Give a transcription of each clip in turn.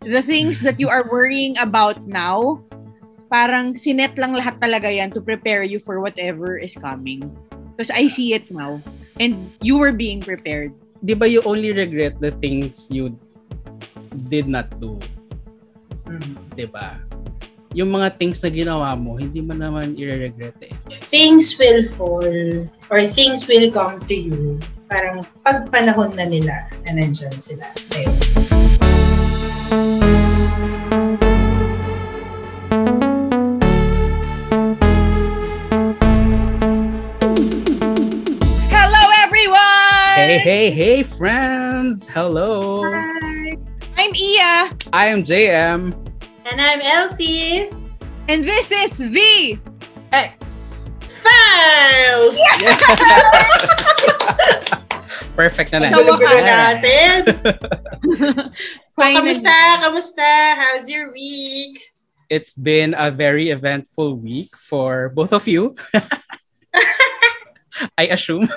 the things that you are worrying about now, parang sinet lang lahat talaga yan to prepare you for whatever is coming. Because I see it now. And you were being prepared. Di ba you only regret the things you did not do? Mm. Di ba? Yung mga things na ginawa mo, hindi mo naman i-regret eh. Things will fall or things will come to you. Parang pag panahon na nila na nandyan sila sa'yo. Hey, hey, hey, friends! Hello! Hi! I'm Iya, I am JM. And I'm Elsie. and this is the X! Files! Perfect na na. So, Gulo-gulo wakas. natin. Oh, so, Finally. kamusta? Kamusta? How's your week? It's been a very eventful week for both of you. I assume.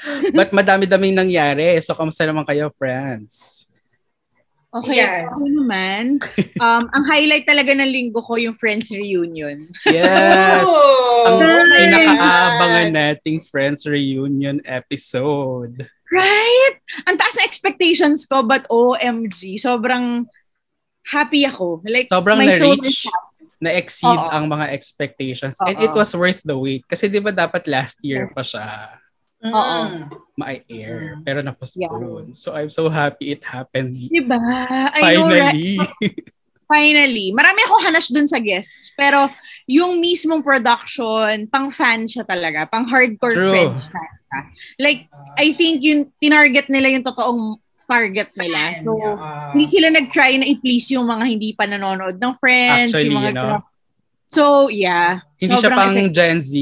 But madami-daming nangyari. So, kamusta naman kayo, friends? Okay, Yan. ako naman. Um, ang highlight talaga ng linggo ko yung Friends Reunion. Yes! Oh, Ang pinakaabangan nating Friends Reunion episode. Right? Ang taas na expectations ko, but OMG, sobrang happy ako. Like, Sobrang my soul is na-reach, na-exceed Oo. ang mga expectations. And Oo. it was worth the wait. Kasi di ba dapat last year pa siya. Oo. ma-air. Mm. Pero na-postpone. So I'm so happy it happened Diba? I know, right? finally. Finally. Marami akong hanas dun sa guests. Pero yung mismong production, pang fan siya talaga. Pang hardcore True. Friends fan siya. Like, I think yung tinarget nila yung totoong target nila. So, Oo. hindi sila nag-try na i-please yung mga hindi pa nanonood ng Friends. Actually, yung mga you know, So, yeah. hindi siya pang effective. Gen Z.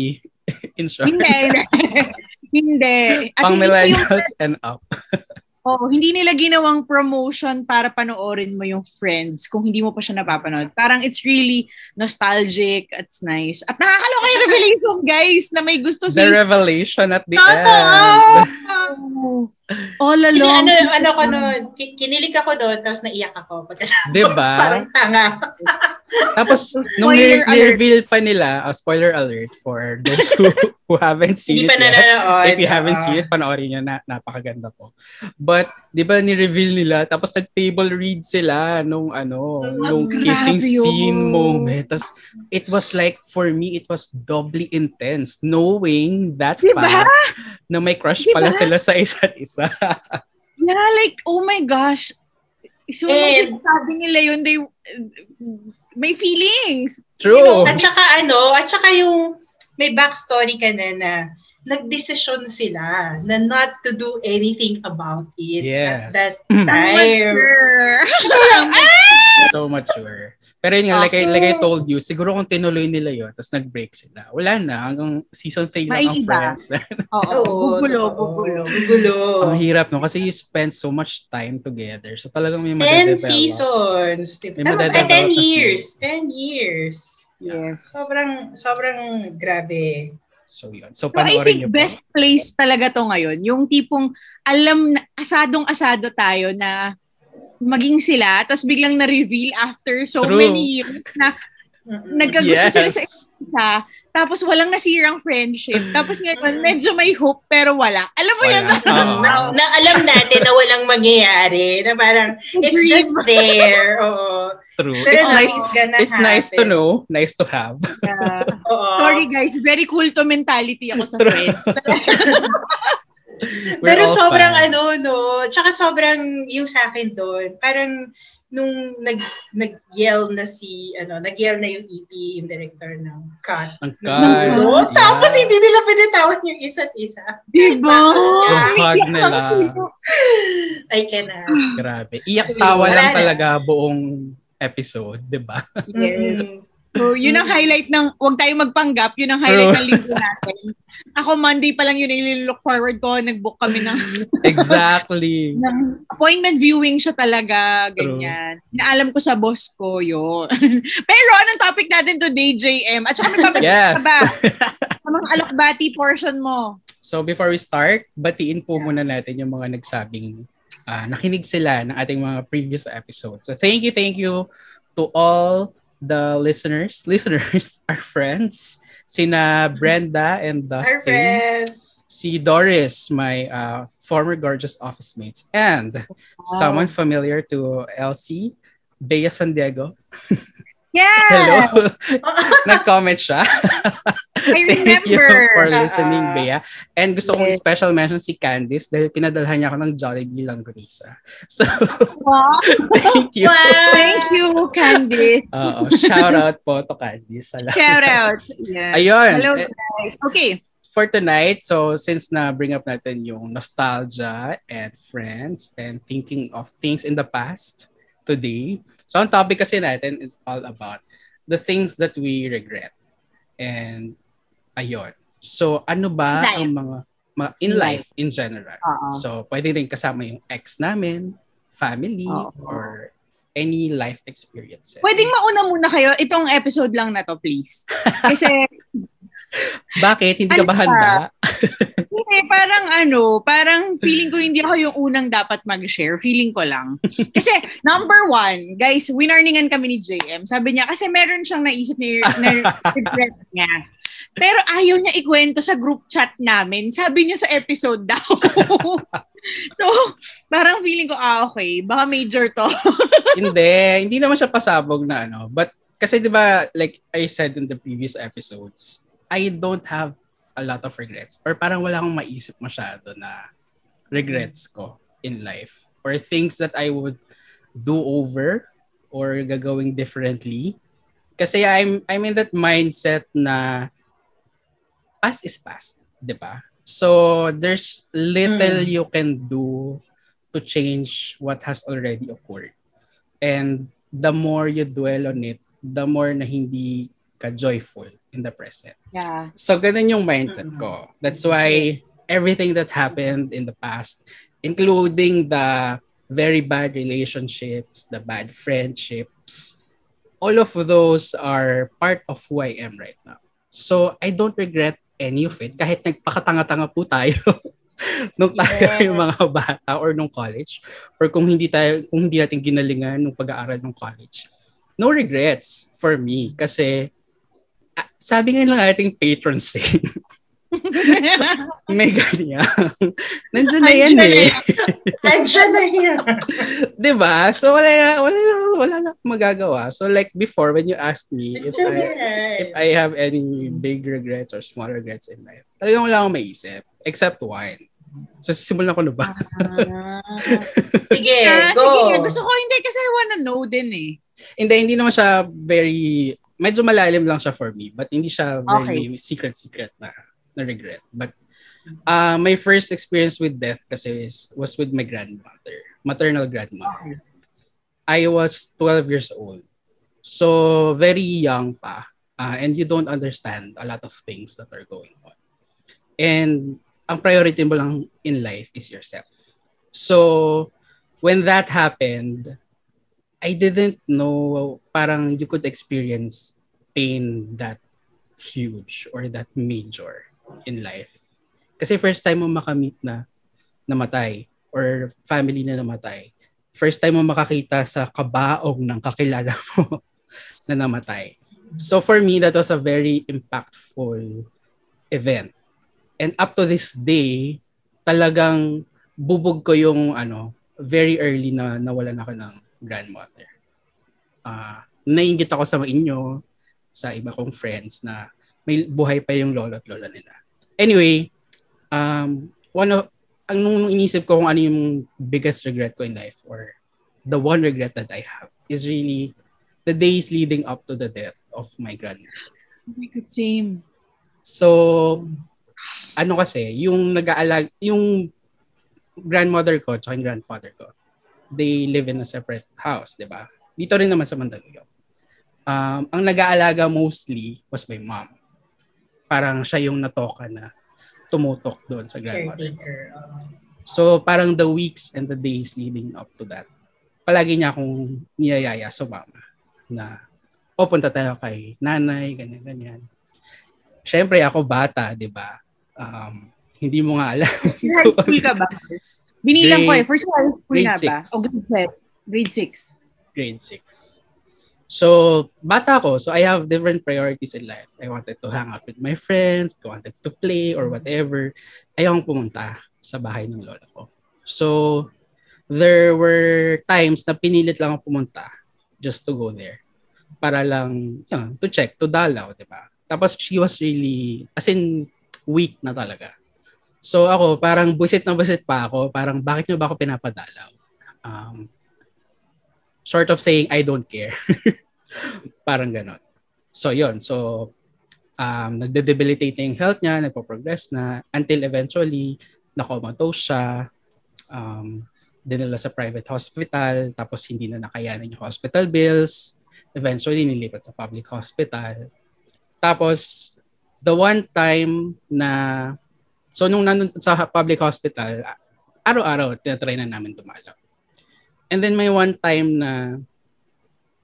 In short. Hindi, hindi. At pang hindi ko yung, millennials and up. oh, hindi nila ginawang promotion para panoorin mo yung Friends kung hindi mo pa siya napapanood. Parang it's really nostalgic. It's nice. At nakakaloka yung revelation, guys, na may gusto si The revelation at the Totoo! end. Oh, all Hindi, along. ano, ano ko ki- kinilig ako doon, tapos naiyak ako. Pagkatapos Diba? parang tanga. Tapos, nung Spoiler ni-reveal pa nila, uh, spoiler alert for those who, who haven't seen Hindi it pa yet. nanonood. If you haven't Oo. seen it, panoorin nyo na, napakaganda po. But, di ba, ni-reveal nila, tapos nag-table read sila nung ano, nung kissing yun. scene moment. Tapos, it was like, for me, it was doubly intense, knowing that Diba? fact na may crush Diba? pala sila sa isa't isa. Yeah, like, oh my gosh. So, nung And- sinasabi nila yun, they, may feelings. True. At saka ano, at saka yung may backstory ka na na nagdesisyon sila na not to do anything about it Yes. at that time. so mature. Pero yun nga, like, I, like I told you, siguro kung tinuloy nila yun, tapos nag-break sila, wala na, hanggang season 3 lang ang friends. Oo, totoo. gugulo. Gugulo. ang hirap, no? Kasi you spend so much time together. So talagang may 10 madedevelop. seasons. May madedevelop 10 na years. feelings. 10 years. Yes. Sobrang, sobrang grabe. So yun. So So I think po. best place talaga to ngayon. Yung tipong alam na asadong-asado tayo na maging sila, tapos biglang na-reveal after so True. many years na nagkagusto Yes. sila sa isa, tapos walang nasirang friendship. Tapos ngayon, medyo may hope pero wala. Alam mo yun? Oo. na, na alam natin na walang mangyayari. Na parang, it's just there. Oo. True. Pero It's nice. It's nice to happen. know. Nice to have. Yeah. Oo. Sorry guys, very cool to mentality ako sa True. friends. Pero sobrang fans. ano, no? Tsaka sobrang yung sa akin doon, parang nung nag nag-yell na si ano, nag-yell na yung EP, yung director ng cut. Ang No, kind. Yeah. Tapos hindi nila pinitawan yung isa't isa. Diba? Yung hug nila. I cannot. Grabe. Iyak tawa lang talaga buong episode, di ba? Yes. Mm. So, yun ang highlight ng, huwag tayong magpanggap, yun ang highlight True. ng linggo natin. Ako, Monday pa lang yun yung look forward ko. Nag-book kami ng, Exactly. ng appointment viewing siya talaga, ganyan. Inaalam ko sa boss ko yun. Pero anong topic natin today, JM? At saka may babalik Yes. ba sa mga alokbati portion mo? So before we start, batiin po muna natin yung mga nagsabing uh, nakinig sila ng ating mga previous episodes. So thank you, thank you to all the listeners, listeners, our friends, sina Brenda and Dustin. Our friends. Si Doris, my uh, former gorgeous office mates, and wow. someone familiar to Elsie, Bea San Diego. Yeah! Hello. Nag-comment siya. I remember. Thank you for listening, uh, Bea. And gusto kong special mention si Candice dahil pinadalhan niya ako ng Jollibee Langgonisa. So, wow. thank you. Wow. Thank you, Candice. Oo. Shout out po to Candice. Salamat. Shout out. Yeah. Ayun. Hello, guys. Okay. For tonight, so since na bring up natin yung nostalgia and friends and thinking of things in the past today, So, ang topic kasi natin is all about the things that we regret. And, ayun. So, ano ba life. ang mga, mga in life, life in general? Uh-huh. So, pwede rin kasama yung ex namin, family, uh-huh. or any life experiences. Pwedeng mauna muna kayo. Itong episode lang na to, please. Kasi... Bakit? Hindi ka ba handa? Hindi, parang ano, parang feeling ko hindi ako yung unang dapat mag-share. Feeling ko lang. Kasi, number one, guys, winarningan kami ni JM. Sabi niya, kasi meron siyang naisip na, na regret niya. Pero ayaw niya ikwento sa group chat namin. Sabi niya sa episode daw. so, parang feeling ko, ah, okay, baka major to. hindi, hindi naman siya pasabog na ano. But, kasi di ba like I said in the previous episodes, I don't have a lot of regrets or parang wala akong maisip masyado na regrets ko in life or things that I would do over or gagawing differently. Kasi I'm I'm in that mindset na past is past, 'di ba? So there's little mm. you can do to change what has already occurred. And the more you dwell on it, the more na hindi ka joyful in the present. Yeah. So ganun yung mindset ko. That's why everything that happened in the past, including the very bad relationships, the bad friendships, all of those are part of who I am right now. So I don't regret any of it kahit nagpakatanga-tanga po tayo nung tayo yeah. yung mga bata or nung college or kung hindi tayo kung hindi natin ginalingan nung pag-aaral ng college. No regrets for me kasi sabi nga ng ating patron saint, may ganyan. Nandiyan na yan eh. Nandiyan na yan. diba? So, wala, wala, wala na magagawa. So, like before, when you asked me if I, if I have any big regrets or small regrets in life, talagang wala akong maisip. Except one. So, simulan ko na ba? Ah. sige, go. Sige, gusto ko hindi kasi I wanna know din eh. Hindi, hindi naman siya very medyo malalim lang siya for me, but hindi siya very okay. secret-secret na, na regret. But uh, my first experience with death kasi is, was with my grandmother, maternal grandmother. I was 12 years old. So, very young pa. Uh, and you don't understand a lot of things that are going on. And ang priority mo lang in life is yourself. So, when that happened, I didn't know parang you could experience pain that huge or that major in life. Kasi first time mo makamit na namatay or family na namatay. First time mo makakita sa kabaong ng kakilala mo na namatay. So for me, that was a very impactful event. And up to this day, talagang bubog ko yung ano, very early na nawalan ako ng grandmother. Uh, nainggit ako sa inyo, sa iba kong friends na may buhay pa yung lolo at lola nila. Anyway, um, one of, ang nung inisip ko kung ano yung biggest regret ko in life or the one regret that I have is really the days leading up to the death of my grandmother. Oh my God, same. So, ano kasi, yung nag-aalag, yung grandmother ko at yung grandfather ko, they live in a separate house, di ba? Dito rin naman sa Mandaluyong. Um, ang nag-aalaga mostly was my mom. Parang siya yung natoka na tumutok doon sa grandmother. So parang the weeks and the days leading up to that, palagi niya akong niyayaya sa mama na o oh, punta tayo kay nanay, ganyan, ganyan. Siyempre ako bata, di ba? Um, hindi mo nga alam. High school ka ba? Binilang ko eh. First of all, school na ba? O grade 7? Grade 6. grade 6. So, bata ko, so I have different priorities in life. I wanted to hang out with my friends, I wanted to play or whatever. Ayaw pumunta sa bahay ng lola ko. So, there were times na pinilit lang ako pumunta just to go there. Para lang, yun, to check, to dalaw, di ba? Tapos she was really, as in, weak na talaga. So ako, parang busit na busit pa ako. Parang, bakit nyo ba ako pinapadalaw? Um, sort of saying, I don't care. parang ganon. So, yon So, um, nagde-debilitate na yung health niya, nagpo-progress na, until eventually, nakomatose siya, um, dinala sa private hospital, tapos hindi na nakayanan yung hospital bills, eventually nilipat sa public hospital. Tapos, the one time na, so nung nandun sa public hospital, araw-araw, tinatry na namin tumalaw. And then may one time na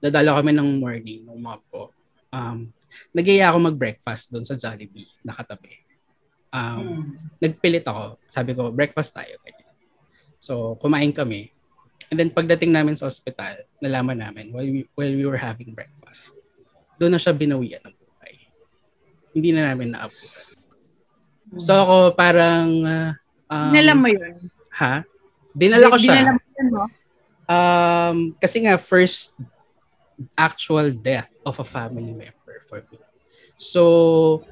dadala kami ng morning ng mom ko. Um, nagaya ako mag-breakfast doon sa Jollibee, nakatabi. Um, Hmm. nagpilit ako. Sabi ko, breakfast tayo. Ganyan. So, kumain kami. And then pagdating namin sa ospital, nalaman namin while we, while we were having breakfast, doon na siya binawian ng buhay. Hindi na namin naabutan. So ako parang... uh, um, Dinalam mo yun? Ha? Dinala ko siya. Dinala mo yun, no? Um, kasi nga, first actual death of a family member for me. So,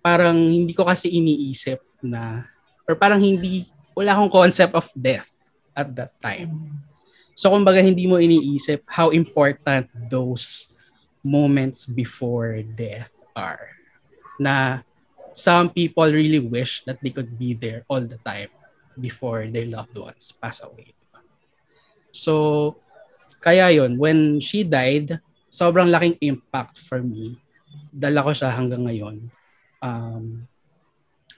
parang hindi ko kasi iniisip na, or parang hindi, wala akong concept of death at that time. So, kumbaga, hindi mo iniisip how important those moments before death are. Na some people really wish that they could be there all the time before their loved ones pass away. So, kaya yon when she died, sobrang laking impact for me. Dala ko siya hanggang ngayon. Um,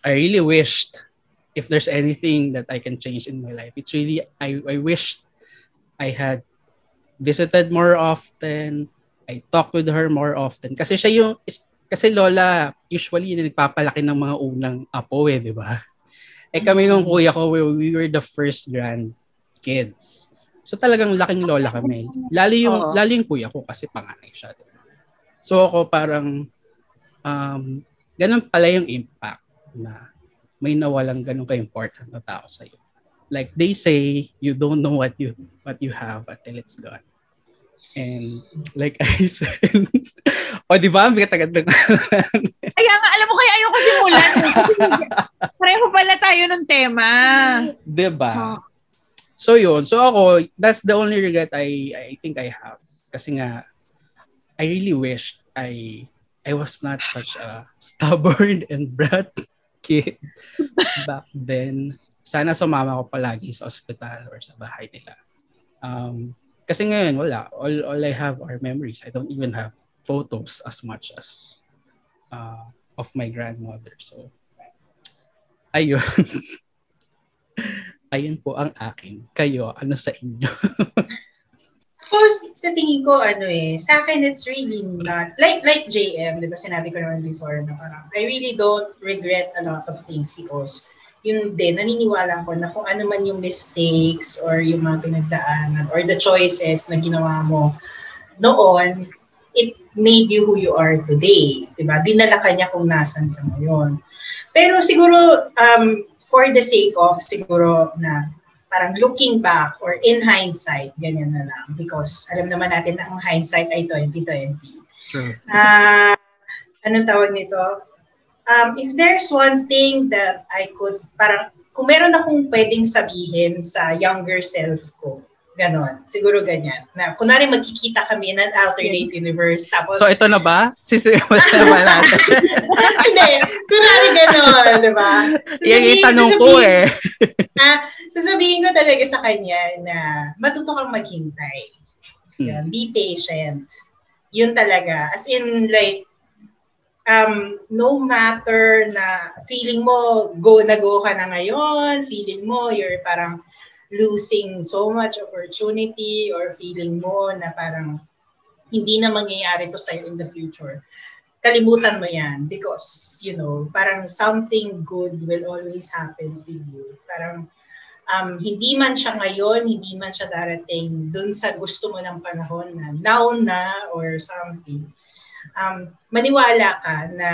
I really wished if there's anything that I can change in my life, it's really, I, I wished I had visited more often, I talked with her more often. Kasi siya yung, is- kasi lola, usually nagpapalaki ng mga unang apo eh, di ba? Eh kami nung kuya ko, we, we were the first grandkids. So talagang laking lola kami. Lalo yung, Oo. lalo yung kuya ko kasi panganay siya. di ba? So ako parang, um, ganun pala yung impact na may nawalang ganun ka-important na tao sa'yo. Like they say, you don't know what you what you have until it's gone. And like I said, o di ba, ang bigat agad ng Kaya nga, alam mo kaya ayoko simulan. eh. Kasi pareho pala tayo ng tema. Di ba? Oh. So yun. So ako, that's the only regret I I think I have. Kasi nga, I really wish I I was not such a stubborn and brat kid back then. Sana sumama ko palagi sa ospital or sa bahay nila. Um, kasi ngayon, wala. All, all I have are memories. I don't even have photos as much as uh, of my grandmother. So, ayun. ayun po ang akin. Kayo, ano sa inyo? Tapos, sa tingin ko, ano eh, sa akin, it's really not, like, like JM, di ba, sinabi ko naman before, na parang, I really don't regret a lot of things because, yun din, naniniwala ko na kung ano man yung mistakes or yung mga pinagdaanan or the choices na ginawa mo noon, it made you who you are today. Di ba? Dinala ka niya kung nasan ka ngayon. Pero siguro, um, for the sake of, siguro na parang looking back or in hindsight, ganyan na lang. Because alam naman natin na ang hindsight ay 2020. True. Ah, anong tawag nito? Um, if there's one thing that I could, parang, kung meron akong pwedeng sabihin sa younger self ko, ganon, siguro ganyan. Na, kunwari magkikita kami ng alternate universe, tapos, So ito na ba? Sisimulan na ba natin? hindi, kunwari ganon, di ba? Yan yung tanong ko eh. Ah, sasabihin ko talaga sa kanya na matuto kang maghintay. Yan, be patient. Yun talaga. As in, like, um, no matter na feeling mo go na go ka na ngayon, feeling mo you're parang losing so much opportunity or feeling mo na parang hindi na mangyayari to sa'yo in the future. Kalimutan mo yan because, you know, parang something good will always happen to you. Parang um, hindi man siya ngayon, hindi man siya darating dun sa gusto mo ng panahon na now na or something, um, maniwala ka na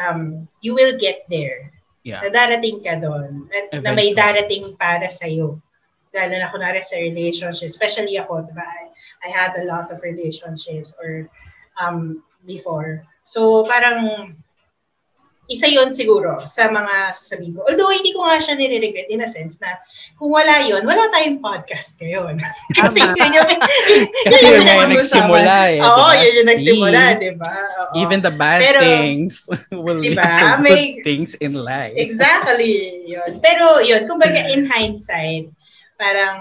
um, you will get there. Yeah. Na darating ka doon. At na may darating para sa'yo. Lalo na kunwari sa relationship. Especially ako, diba? I, I had a lot of relationships or um, before. So, parang isa yon siguro sa mga sasabihin ko. Although hindi ko nga siya nire-regret in a sense na kung wala yon wala tayong podcast ngayon. Kasi yun yung, Kasi yun yung nagsimula eh. Oo, diba? yun yung nagsimula, di ba? Even the bad Pero, things will diba? lead to May, good things in life. Exactly. Yun. Pero yun, kumbaga in hindsight, parang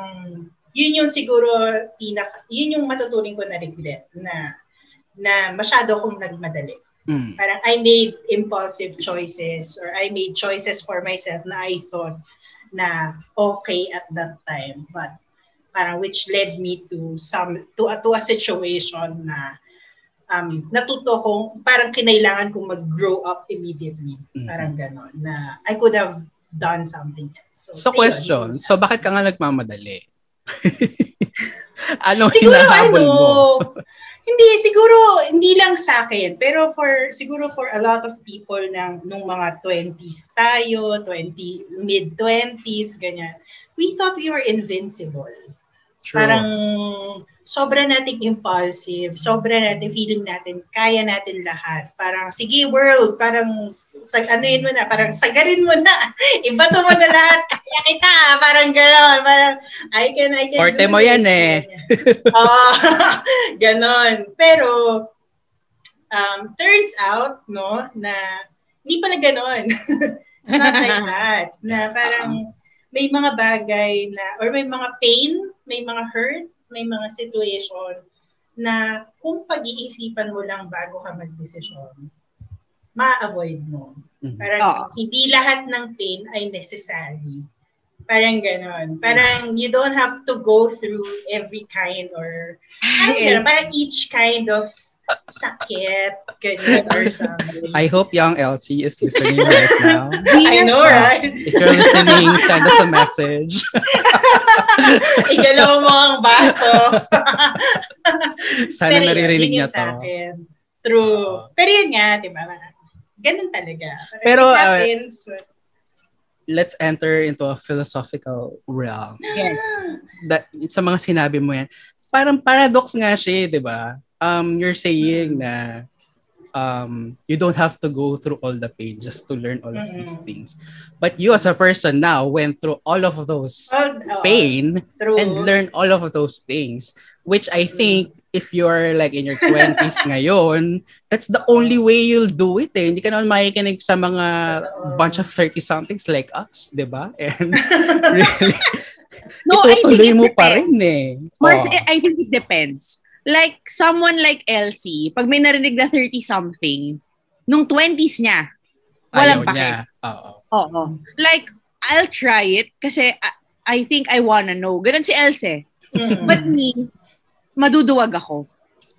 yun yung siguro pinaka, yun yung matuturing ko na regret na na masyado akong nagmadali Mm. Parang I made impulsive choices or I made choices for myself na I thought na okay at that time. But parang which led me to some to a, to a situation na um, natuto kong parang kinailangan kong mag-grow up immediately. Mm-hmm. Parang ganon. Na I could have done something else. So, so question, so bakit ka nga nagmamadali? ano Siguro hinahabol ano, mo? Hindi, siguro, hindi lang sa akin. Pero for, siguro for a lot of people ng, nung mga 20s tayo, 20, mid-20s, ganyan, we thought we were invincible. True. Parang sobra nating impulsive, sobra natin feeling natin, kaya natin lahat. Parang, sige world, parang, sag, ano yun mo na, parang sagarin mo na, ibato mo na lahat, kaya kita, parang gano'n, parang, I can, I can Forte mo yan eh. Oo, uh, ganon. Pero, um, turns out, no, na, hindi pala ganon. Not like that. Na parang, may mga bagay na, or may mga pain, may mga hurt, may mga situation na kung pag-iisipan mo lang bago ka mag-desisyon, ma-avoid mo. Mm-hmm. Parang oh. hindi lahat ng pain ay necessary. Parang ganon. Parang you don't have to go through every kind or parang ganon. Parang each kind of sakit, ganyan or something. I hope young Elsie is listening right now. I know, right? If you're listening, send us a message. Igalaw mo ang baso. Sana Pero naririnig niya to. Akin. True. Pero yun nga, di ba? Ganun talaga. Pero, happens, uh, let's enter into a philosophical realm. Yes. That, sa mga sinabi mo yan, parang paradox nga siya, di ba? Um, you're saying na um, you don't have to go through all the pain just to learn all of mm-hmm. these things. But you as a person now went through all of those oh, pain true. and learned all of those things, which I mm-hmm. think if you're like in your 20s ngayon, that's the only way you'll do it eh. Hindi ka naman makikinig sa mga bunch of 30-somethings like us, di ba? And really, no, itutuloy mo pa rin eh. Mars, oh. I think it depends like someone like Elsie, pag may narinig na 30-something, nung 20s niya, walang pake. Oo. Oo. Like, I'll try it kasi I, I think I wanna know. Ganun si Elsie. Mm. But me, maduduwag ako.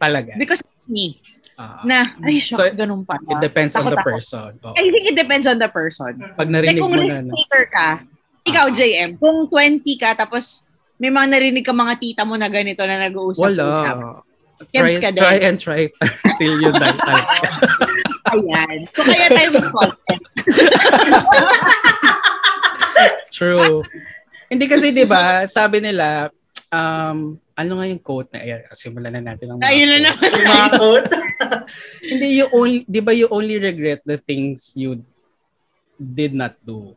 Talaga? Because it's me. Uh, na, ay, shucks, so, ganun pa. It depends Takot on the ako. person. Oh. I think it depends on the person. Pag narinig like, kung mo risk taker ka, ikaw, uh, JM, kung 20 ka, tapos may mga narinig ka mga tita mo na ganito na nag-uusap-usap. Wala. Try, ka din. try and try till you die. Ayan. So, kaya tayo mag-content. True. Hindi kasi, di ba, sabi nila, um, ano nga yung quote na, ayan, simulan na natin ang Ayun na naman. Mga quote. Hindi, you only, di ba, you only regret the things you did not do.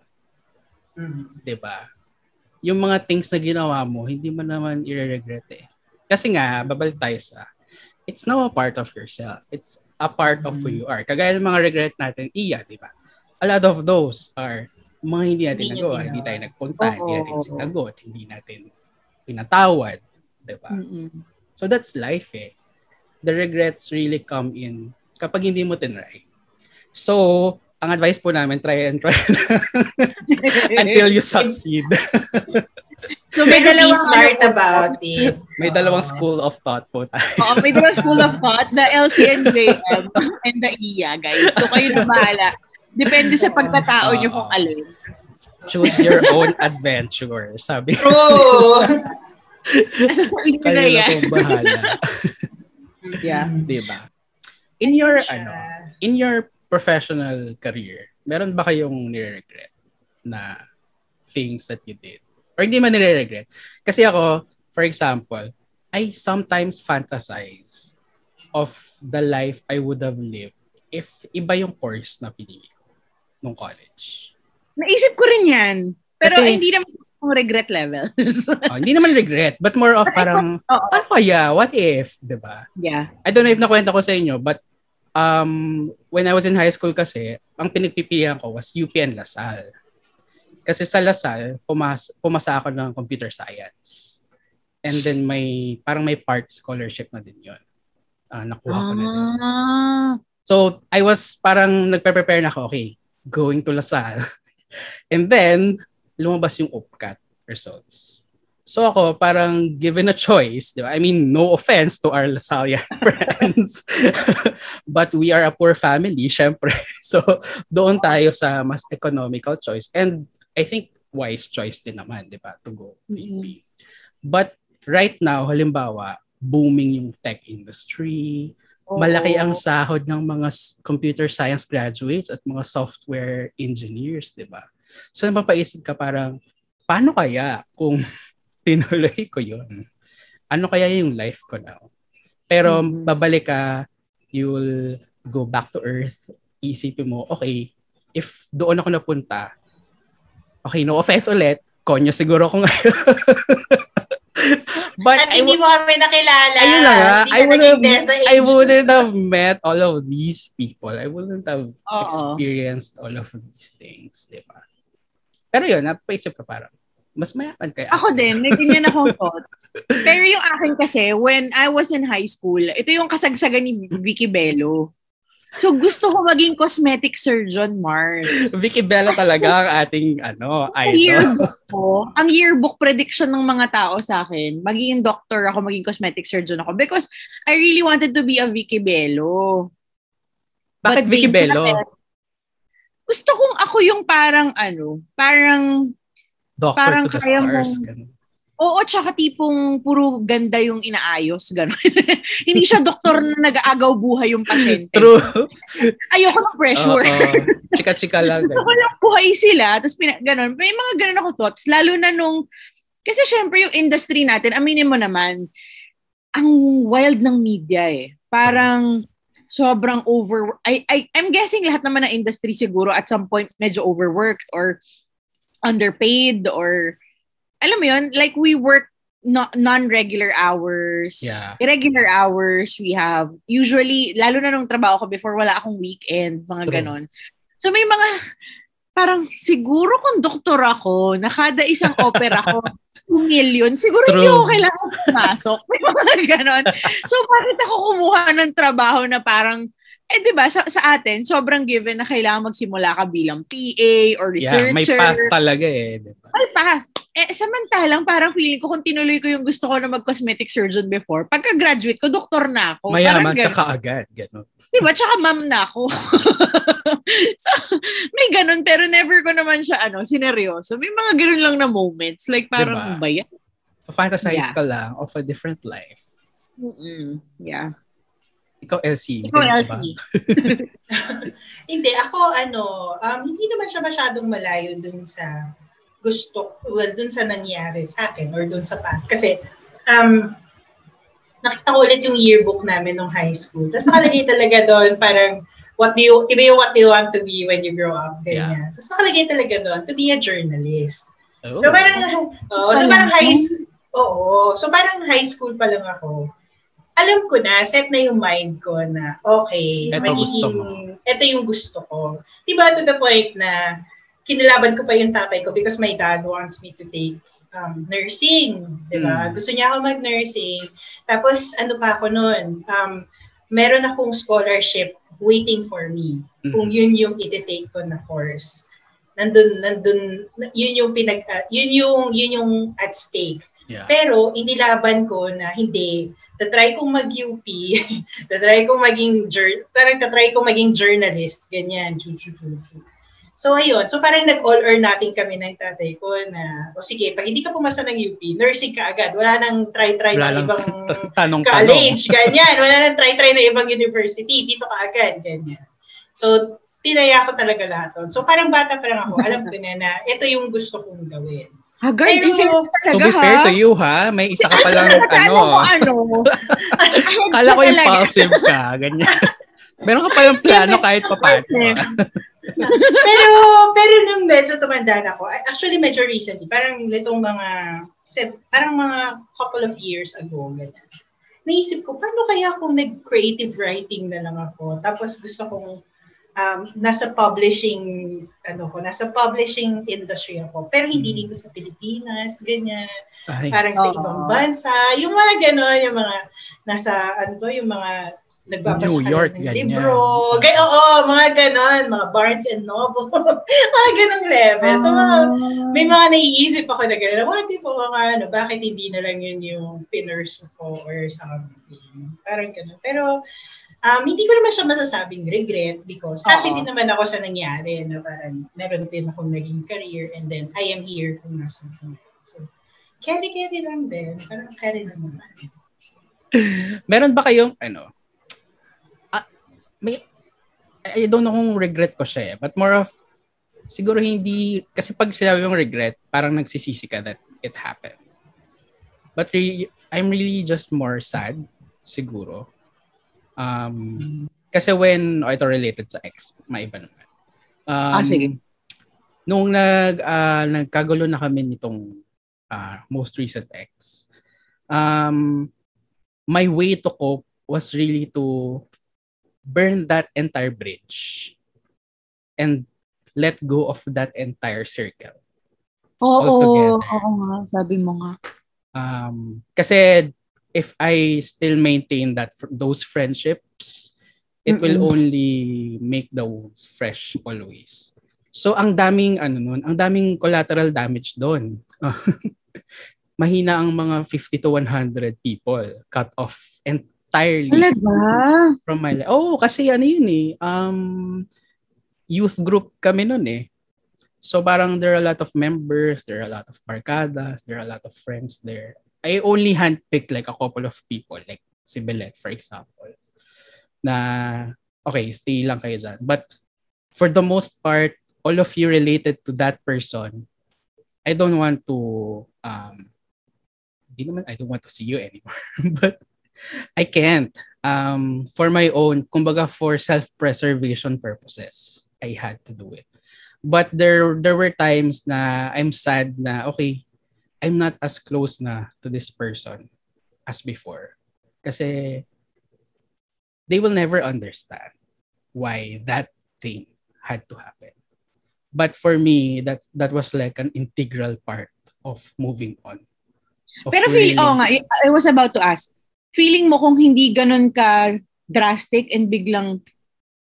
Mm-hmm. Di ba? Yung mga things na ginawa mo, hindi mo naman i-regret eh. Kasi nga, babalik tayo sa, it's now a part of yourself. It's a part of who you are. Kagaya ng mga regret natin, iya, di ba? A lot of those are mga hindi natin hindi nagawa. Hindi tayo nagpunta, oh, hindi natin sinagot, hindi natin pinatawad. Di ba? Mm-hmm. So that's life eh. The regrets really come in kapag hindi mo tinry. So, ang advice po namin, try and try until you succeed. so may dalawang smart about it. May dalawang school of thought po tayo. Oo, may dalawang school of thought, the LCNJM and the IA, guys. So kayo na bahala. Depende sa pagkatao nyo kung alin. choose your own adventure. Sabi. True! Nasa sa inyo na Kayo na yan. pong bahala. Yeah. diba? In your, ano, in your professional career, meron ba kayong nire-regret na things that you did? Or hindi man nire-regret? Kasi ako, for example, I sometimes fantasize of the life I would have lived if iba yung course na pinili ko nung college. Naisip ko rin yan. Pero Kasi- hindi naman yung regret levels. Oh, hindi naman regret, but more of parang, Oo. ano kaya? What if? ba? yeah. I don't know if nakwenta ko sa inyo, but um, when I was in high school kasi, ang pinagpipilian ko was UP and LaSalle. Kasi sa LaSalle, pumas pumasa ako ng computer science. And then may, parang may part scholarship na din yun. Ah, nakuha ko na din. Ah. So, I was parang nagpe-prepare na ako, okay, going to LaSalle. And then, lumabas yung UPCAT results. So ako, parang given a choice, di ba? I mean, no offense to our Lasallian friends. But we are a poor family, syempre. So, doon tayo sa mas economical choice. And I think wise choice din naman, di ba? To go Mm-mm. UP. But right now, halimbawa, booming yung tech industry, malaki ang sahod ng mga computer science graduates at mga software engineers, di ba? So napapaisip ka parang, paano kaya kung tinuloy ko yun? Ano kaya yung life ko now? Pero Mhm. babalik ka, you'll go back to earth, isipin mo, okay, if doon ako napunta, okay, no offense ulit, konyo siguro ko ngayon. But At I hindi mo kami nakilala. Ayun nga. Hindi I wouldn't, I wouldn't have met all of these people. I wouldn't have Oo. experienced all of these things, di ba? Pero yun, napaisip ka parang, mas mayaman kaya. Ako din, may ganyan akong thoughts. Pero yung akin kasi, when I was in high school, ito yung kasagsagan ni Vicky Bello. So gusto ko maging cosmetic surgeon, Mars. Vicky Bella talaga ang ating ano, Ang idol. yearbook ko, ang yearbook prediction ng mga tao sa akin, magiging doctor ako, maging cosmetic surgeon ako because I really wanted to be a Vicky Bello. Bakit But Vicky Bello? Gusto kong ako yung parang ano, parang Doctor Parang to the kaya stars. mong- ganun. Oo, tsaka tipong puro ganda yung inaayos, gano'n. Hindi siya doktor na nag-aagaw buhay yung pasyente. True. Ayoko ng pressure. Oo. Chika-chika lang. Gusto ko lang buhay sila, tapos pina, gano'n. May mga gano'n ako thoughts, lalo na nung, kasi syempre yung industry natin, aminin mo naman, ang wild ng media eh. Parang, sobrang over I, I I'm guessing lahat naman ng industry siguro at some point medyo overworked or underpaid or alam mo yun like we work no, non-regular hours Yeah. irregular hours we have usually lalo na nung trabaho ko before wala akong weekend mga True. ganon so may mga parang siguro kung doktor ako na kada isang opera ko 2 million, siguro hindi True. ako kailangan pumasok. May mga ganon. So, bakit ako kumuha ng trabaho na parang, eh, di ba, sa, sa atin, sobrang given na kailangan magsimula ka bilang PA or Yeah, may researcher. path talaga eh. di ba? May path. Eh, samantalang parang feeling ko kung tinuloy ko yung gusto ko na mag-cosmetic surgeon before, pagka-graduate ko, doktor na ako. Mayaman ka kaagad. Ganun. Diba? Tsaka ma'am na ako. so, may ganun, pero never ko naman siya, ano, sineryoso. May mga ganun lang na moments. Like, parang, Diba? ba yan? Fantasize Yeah. ka lang of a different life. Mm-mm. Yeah. Ikaw, LC. Ikaw? LC. Hindi, ako ano, um, hindi naman siya masyadong malayo dun sa gusto, well, dun sa nangyari sa akin or dun sa path. Kasi, um, nakita ko ulit yung yearbook namin nung high school. Tapos nakalagay talaga doon parang, what do you, iba yung what do you want to be when you grow up, ganyan. Tapos nakalagay talaga doon, to be a journalist. Oh. So parang, oo, so parang high school, oo, so parang high school pa lang ako. Alam ko na, set na yung mind ko na, okay, Ito mo. ito yung gusto ko. Diba to the point na, kinalaban ko pa yung tatay ko because my dad wants me to take um, nursing. Diba? Mm. Gusto niya ako mag-nursing. Tapos, ano pa ako noon, um, meron akong scholarship waiting for me. Mhm. Kung yun yung iti-take ko na course nandun nandun yun yung pinag uh, yun yung yun yung at stake Yeah. pero inilaban ko na hindi tatry kong mag-UP tatry kong maging jour- parang tatry kong maging journalist ganyan chu chu So ayun, so parang nag-all or nothing kami ng tatay ko na, o sige, pag hindi ka pumasa ng UP, nursing ka agad. Wala nang try-try ng ibang tanong, college, tanong. ganyan. Wala nang try-try ng ibang university. Dito ka agad, ganyan. So, tinaya ko talaga lahat. So parang bata pa lang ako, alam ko na na ito yung gusto kong gawin. Haggard, Pero, talaga, to be fair to you, ha? May isa ka palang, ano. Mo, ano? Kala ko impulsive ka, ganyan. Meron ka palang plano kahit pa paano pero, pero nung medyo tumanda na ako, actually medyo recently, parang nitong mga, parang mga couple of years ago, ganyan. Naisip ko, paano kaya kung nag-creative writing na lang ako? Tapos gusto kong um, nasa publishing, ano ko, nasa publishing industry ako. Pero hindi hmm. dito sa Pilipinas, ganyan. Ay. Parang sa uh ibang bansa. Yung mga gano'n, yung mga nasa, ano to, yung mga nagbabasa New York, ng ganyan. libro. Gay, oo, mga ganon, mga Barnes and Noble, mga ganong level. So, mga, ah. may mga naiisip ako na gano'n, what if ako nga, ano, bakit hindi na lang yun yung pinners ko or something. Parang gano'n. Pero, um, hindi ko naman siya masasabing regret because happy din naman ako sa nangyari na parang meron din akong naging career and then I am here kung nasa ko. So, carry-carry lang din. Parang carry lang naman. meron ba kayong, ano, may I don't know kung regret ko siya eh, but more of siguro hindi kasi pag sinabi yung regret, parang nagsisisi ka that it happened. But re- I'm really just more sad siguro. Um, kasi when, oh, ito related sa ex, maiba naman. Um, ah, sige. Nung nag, uh, nagkagulo na kami nitong uh, most recent ex, um, my way to cope was really to burn that entire bridge and let go of that entire circle. Oo, oo nga, sabi mo nga. Um, kasi if I still maintain that those friendships, it Mm-mm. will only make the wounds fresh always. So ang daming ano nun, ang daming collateral damage doon. Mahina ang mga 50 to 100 people cut off entirely Talaga? from my life. Oh, kasi ano yun eh. Um, youth group kami nun eh. So parang there are a lot of members, there are a lot of barkadas, there are a lot of friends there. I only handpick like a couple of people, like si Belet, for example, na okay, stay lang kayo dyan. But for the most part, all of you related to that person, I don't want to, um, di naman, I don't want to see you anymore. but I can't. Um, for my own, kumbaga for self-preservation purposes, I had to do it. But there there were times na I'm sad na okay, I'm not as close na to this person as before. Kasi they will never understand why that thing had to happen. But for me, that that was like an integral part of moving on. Of Pero feel, oh nga, I was about to ask, feeling mo kung hindi ganun ka drastic and biglang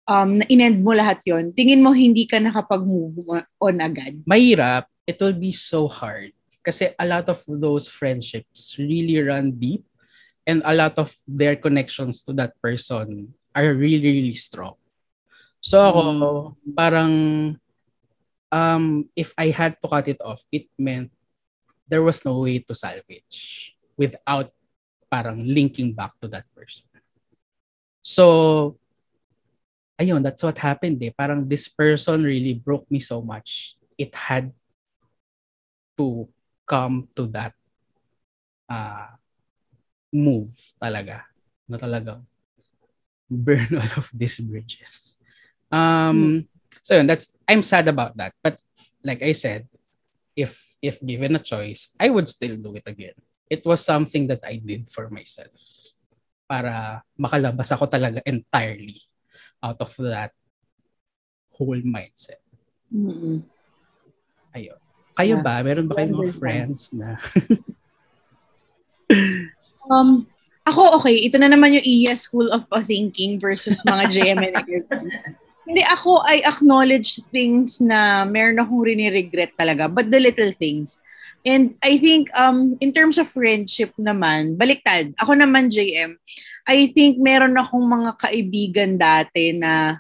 um, in-end mo lahat yon tingin mo hindi ka nakapag-move on agad? Mahirap. It will be so hard. Kasi a lot of those friendships really run deep and a lot of their connections to that person are really, really strong. So ako, mm. parang um, if I had to cut it off, it meant there was no way to salvage without parang linking back to that person. So, ayun, that's what happened eh. Parang this person really broke me so much. It had to come to that uh, move talaga. Na talagang burn all of these bridges. Um, hmm. So yun, that's, I'm sad about that. But like I said, if if given a choice, I would still do it again it was something that I did for myself para makalabas ako talaga entirely out of that whole mindset. Mm-hmm. Ayun. Kayo yeah. ba? Meron ba kayong mga friends na... um, ako, okay. Ito na naman yung ES School of Thinking versus mga JMN Hindi, ako, I acknowledge things na meron akong rini-regret talaga. But the little things. And I think um in terms of friendship naman, baliktad. Ako naman JM, I think meron akong mga kaibigan dati na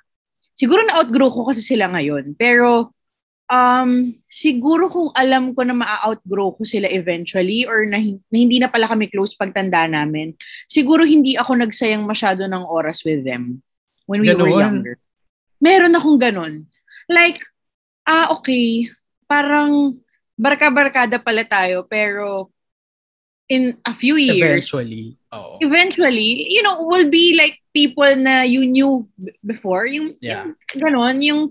siguro na-outgrow ko kasi sila ngayon. Pero, um, siguro kung alam ko na ma-outgrow ko sila eventually or na, na hindi na pala kami close pagtanda namin, siguro hindi ako nagsayang masyado ng oras with them when we Ganon. were younger. Meron akong ganun. Like, ah, okay, parang barka-barkada pala tayo, pero in a few years, Eventually. Oo. eventually, you know, will be like people na you knew before. Yung, Yeah. yung ganon, yung,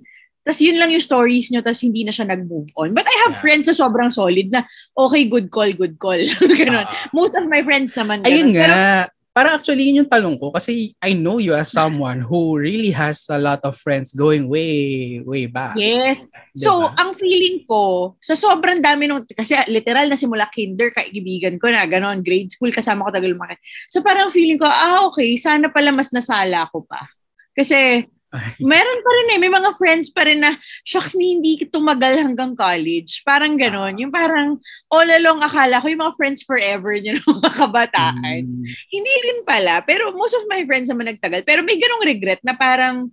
tas yun lang yung stories nyo, tas hindi na siya nag-move on. But I have Yeah. friends na sobrang solid na, okay, good call, good call. ganon. Ah. Most of my friends naman ganon. Ayun Pero, nga. Parang actually yun yung talong ko kasi I know you as someone who really has a lot of friends going way, way back. yes. So, Diba? ang feeling ko, sa sobrang dami nung, kasi literal na simula kinder, kaibigan ko na, ganon, grade school, kasama ko tagal lumaki. So, parang feeling ko, ah, okay, sana pala mas nasala ko pa. Kasi, Ay, Meron pa rin eh. May mga friends pa rin na, shucks, ni hindi tumagal hanggang college. Parang ganon. Yung parang, all along akala ko yung mga friends forever nyo ng mga kabataan. mm, Hindi rin pala. Pero most of my friends naman nagtagal. Pero may ganong regret na parang,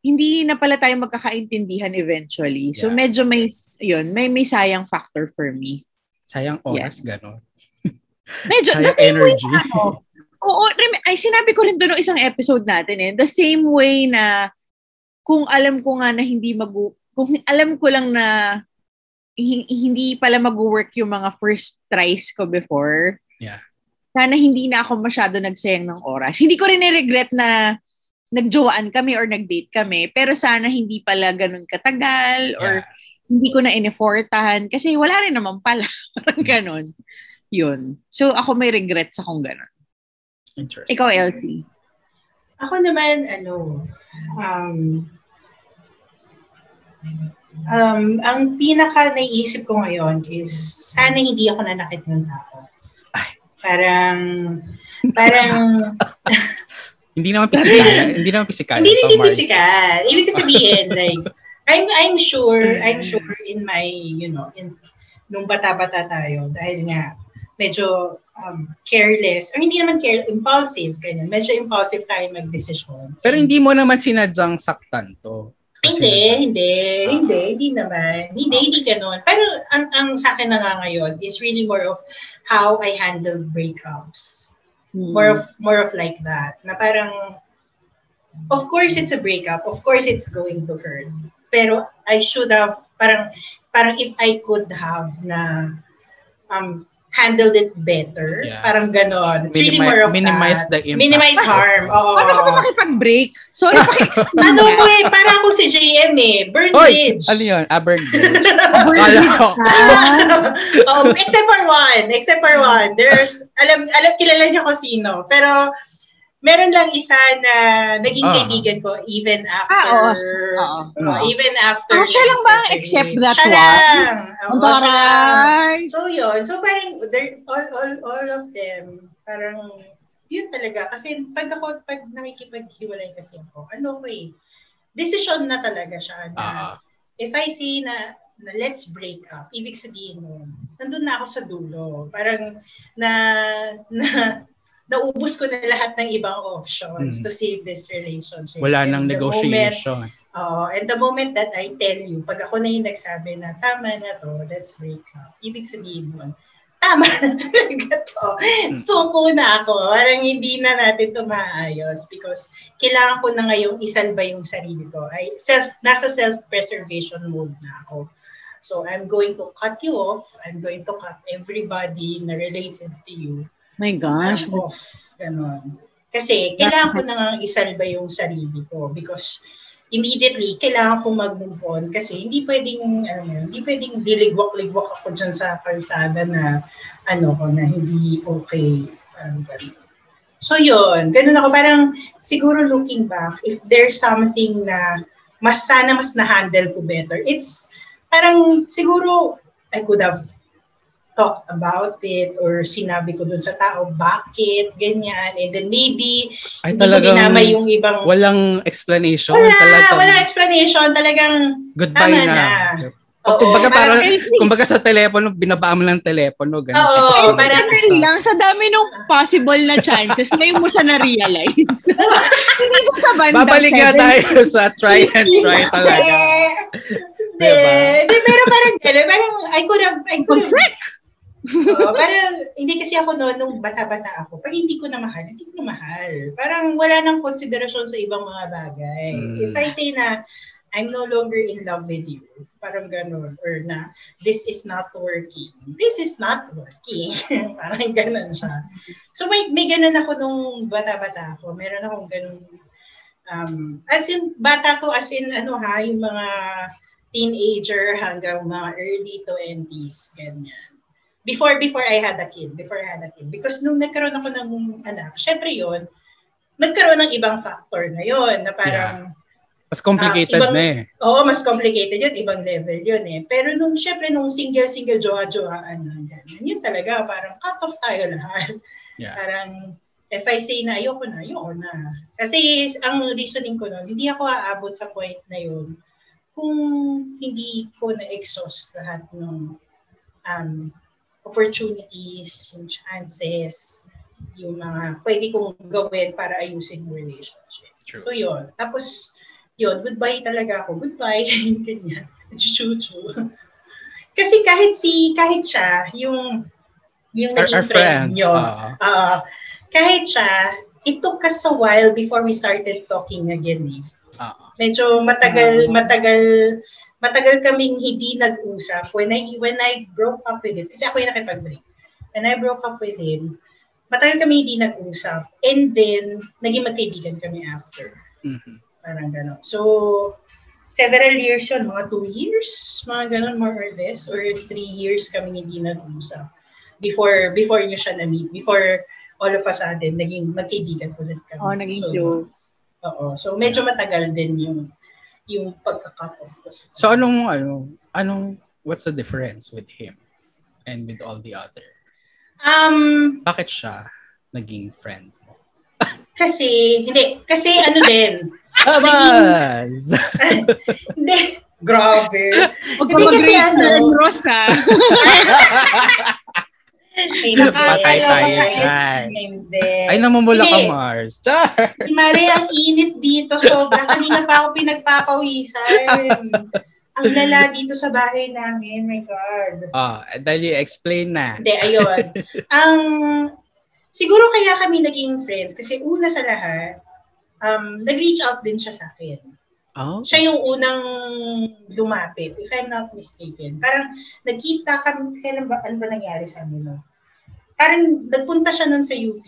hindi na pala tayo magkakaintindihan eventually. So Yeah. medyo may, yun, may, may sayang factor for me. sayang oras, gano'n. Medyo, Sayang the same way energy. na ano, Oo, ay sinabi ko rin doon isang episode natin eh. The same way na kung alam ko nga na hindi mag kung alam ko lang na hi- hindi pala mag-work yung mga first tries ko before. Yeah. Sana hindi na ako masyado nagsayang ng oras. Hindi ko rin regret na nagjowaan kami or nag-date kami. Pero sana hindi pala ganun katagal or Yeah. hindi ko na inefortahan kasi wala rin naman pala. Parang ganun. Yun. So ako may regrets akong ganun. Interesting. Ikaw, Elsie. Ako naman, ano, um, um, ang pinaka naiisip ko ngayon is sana hindi ako nanakit ng tao. Parang, parang, Hindi naman physical. hindi naman physical. hindi hindi physical. Ibig ko sabihin, like, I'm, I'm sure, I'm sure in my, you know, in, nung bata-bata tayo, dahil nga, medyo um, careless, or hindi naman care, impulsive, ganyan. Medyo impulsive tayo mag-desisyon. Pero hindi mo naman sinadyang saktan to. Hindi, hindi, Ah. hindi, hindi naman. Hindi, hindi ganun. Pero ang, ang sa akin na nga ngayon is really more of how I handle breakups. Hmm. More of, more of like that. Na parang, of course it's a breakup. Of course it's going to hurt. Pero I should have, parang, parang if I could have na um, handled it better, Yeah. parang ganon. It's really Minimi- more of minimize that. the impact. Minimize harm. Oo. Paano ka ba makipag-break? Sorry, paki-explain Ano ko eh, para ako si JM eh. Burn Hoy! bridge. Ano yun? Abern. Burn Kala it ko. um, except for one. Except for one. There's, alam, alam, kilala niya ko sino. Pero, meron lang isa na naging Ah. kaibigan ko even after, Oo. uh, even after. Ah, siya lang ba except that siya one? Lang. Ang siya lang. So, yun. So, parang, all, all, all of them, parang, yun talaga. Kasi, pag ako, pag nakikipaghiwalay kasi ako, ano way, decision na talaga siya na, Ah, if I say na, na let's break up, ibig sabihin nun, nandun na ako sa dulo. Parang na, na naubos ko na lahat ng ibang options Hmm. to save this relationship. wala And nang the Moment, negotiation. oh, and the moment that I tell you, pag ako na yung nagsabi na tama na to, let's break up, ibig sabihin nun, tama na talaga to. Suko na ako. Parang hindi na natin to maayos because kailangan ko na ngayong isalba yung sarili ko. I, self, nasa self-preservation mode na ako. So, I'm going to cut you off. I'm going to cut everybody na related to you. My gosh. Off. Ganon. Kasi, kailangan ko na nga isalba yung sarili ko because immediately, kailangan ko mag-move on kasi hindi pwedeng, ano yun, hindi pwedeng diligwak-ligwak ako dyan sa kalsada na, ano ko, na hindi okay. Ganun. So yun, ganun ako. Parang siguro looking back, if there's something na mas sana mas na-handle ko better, it's parang siguro I could have talked about it or sinabi ko dun sa tao, bakit, ganyan. And then maybe, Ay, hindi ko dinamay yung ibang... walang explanation. Wala, talagang wala explanation. Talagang goodbye tama na. na. Oo, kumbaga parang, kumbaga sa telepono, binabaan mo lang telepono. Ganun. Oo, parang lang, sa dami ng possible na chances, ngayon mo siya na-realize. Hindi ko sa bandang Babalik nga tayo sa try and try talaga. diba? Hindi, pero parang gano'n, parang I could have, I could have, Oo, parang hindi kasi ako noon nung bata-bata ako. Pag hindi ko na mahal, hindi ko na mahal. Parang wala nang konsiderasyon sa ibang mga bagay. Mm. If I say na I'm no longer in love with you. Parang ganun. Or na, this is not working. This is not working. parang ganun siya. So may, may ganun ako nung bata-bata ako. Meron akong ganun. Um, as in, bata to as in, ano ha, yung mga teenager hanggang mga early 20s. Ganyan. Before, before I had a kid. Before I had a kid. Because nung nagkaroon ako ng anak, syempre yon nagkaroon ng ibang factor na yon na parang, yeah mas complicated uh, ibang, na eh. Oo, mas complicated yun. Ibang level yun eh. Pero nung, syempre, nung single-single jowa-jowaan lang ganyan, yun talaga, parang cut off tayo lahat. Yeah. Parang, if I say na ayoko na, ayoko na. Kasi ang reasoning ko nun, hindi ako aabot sa point na yun kung hindi ko na-exhaust lahat ng um, opportunities, yung chances, yung mga pwede kong gawin para ayusin yung relationship. True. So yun. Tapos, yun, goodbye talaga ako. Goodbye, ganyan. Chuchu. Kasi kahit si, kahit siya, yung, yung our, naging our friend, friend nyo, uh, uh, kahit siya, it took us a while before we started talking again eh. Uh, Medyo matagal, uh, matagal, matagal kaming hindi nag-usap. When I, when I broke up with him, kasi ako yung nakipag-break. When I broke up with him, matagal kami hindi nag-usap. And then, naging magkaibigan kami after. Mm-hmm. Parang gano'n. So, several years yun, mga two years, mga gano'n more or less, or three years kami hindi nag-usap. Before, before nyo siya na-meet, before all of a sudden, naging magkaibigan ulit kami. Oh, naging so, close. Oo. So, medyo matagal din yung yung pagka-cut off ko. So, anong, ano, anong, what's the difference with him and with all the other? Um, Bakit siya naging friend mo? kasi, hindi, kasi ano din, Abaz! Hindi. Grabe. Huwag ka mag-rate ano, Rosa. Ay, Patay tayo dyan. Ay, namumula ka, Mars. Char! Mare, ang init dito. Sobra. Kanina pa ako pinagpapawisan. ang lala dito sa bahay namin. My God. Oh, dahil explain na. Hindi, ayun. ang, siguro kaya kami naging friends kasi una sa lahat, um, nag-reach out din siya sa akin. Oh. Siya yung unang lumapit, if I'm not mistaken. Parang nagkita kami, kailan ba, ano ba nangyari sa amin? No? Parang nagpunta siya nun sa UP.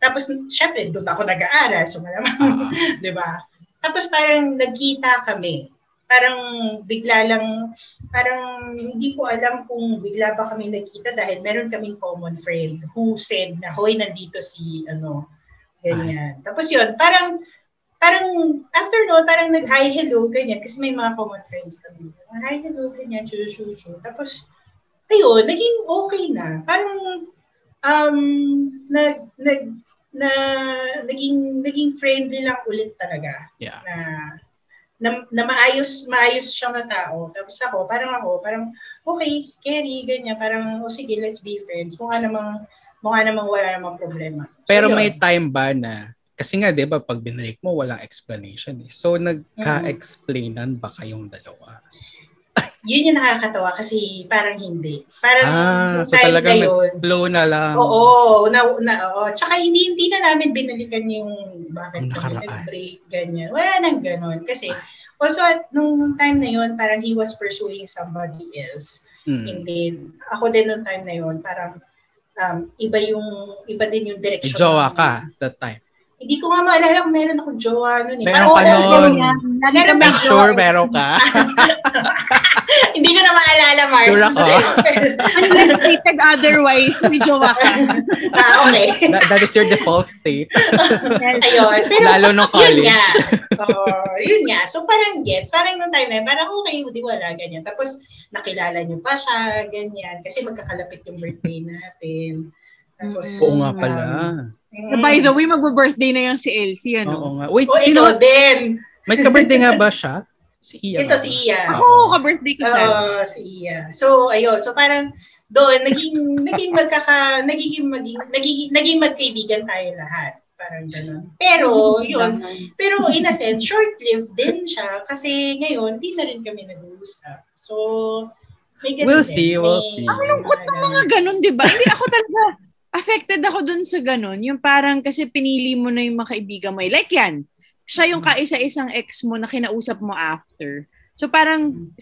Tapos, syempre, doon ako nag-aaral. So, malamang, uh-huh. di ba? Tapos parang nagkita kami. Parang bigla lang, parang hindi ko alam kung bigla ba kami nagkita dahil meron kaming common friend who said na, hoy, nandito si, ano, Ganyan. Ay. Tapos yun, parang, parang after noon, parang nag-hi, hello, ganyan. Kasi may mga common friends kami. Hi, hello, ganyan, chu chu chu Tapos, ayun, naging okay na. Parang, um, nag, nag, na, naging, naging friendly lang ulit talaga. Yeah. Na, na, na maayos, maayos siyang na tao. Tapos ako, parang ako, parang, okay, Kerry, ganyan, parang, o oh, sige, let's be friends. Mukha namang, mukha namang wala namang problema. So, Pero yun. may time ba na, kasi nga, di ba, pag binrake mo, walang explanation eh. So, nagka-explainan ba kayong dalawa? yun yung nakakatawa kasi parang hindi. Parang ah, so talaga flow na lang. Oo, na, na, oo. Tsaka hindi, hindi na namin binalikan yung bakit kami nag-break, ganyan. Wala nang ganon. Kasi also at nung time na yun, parang he was pursuing somebody else. Hmm. And then, ako din nung time na yun, parang um, iba yung, iba din yung direction. Jowa ka that time. Hindi ko nga maalala kung meron akong jowa noon. Eh. Meron ka noon. Meron ka sure meron ka. Hindi ko na maalala, Mark. Sure ako. Unless stated otherwise, may jowa ka. ah, okay. That, that is your default state. Ayun. Pero, Lalo no college. Yun nga. Oh, yun nga. So parang gets. Parang nung time na parang okay, di wala, ganyan. Tapos nakilala niyo pa siya, ganyan. Kasi magkakalapit yung birthday natin. Tapos, Oo nga pala. Um, By the way, magbo-birthday na yung si Elsie, ano? Oo nga. Wait, oh, sino? din. May ka-birthday nga ba siya? Si Iya. Ito, si Iya. Ako, ka-birthday ko siya. Oo, si Iya. So, ayun. So, parang doon, naging, naging magkaka, nagiging, maging, nagiging, naging magkaibigan tayo lahat. Parang ganun. Pero, yun. Pero, in a sense, short-lived din siya. Kasi ngayon, di na rin kami nag-uusap. So, may We'll din. see, we'll May- see. Ang lungkot ng mga ganun, di ba? Hindi ako talaga, affected ako dun sa ganun. Yung parang kasi pinili mo na yung mga kaibigan mo. eh. Like yan, siya yung kaisa-isang ex mo na kinausap mo after. So parang,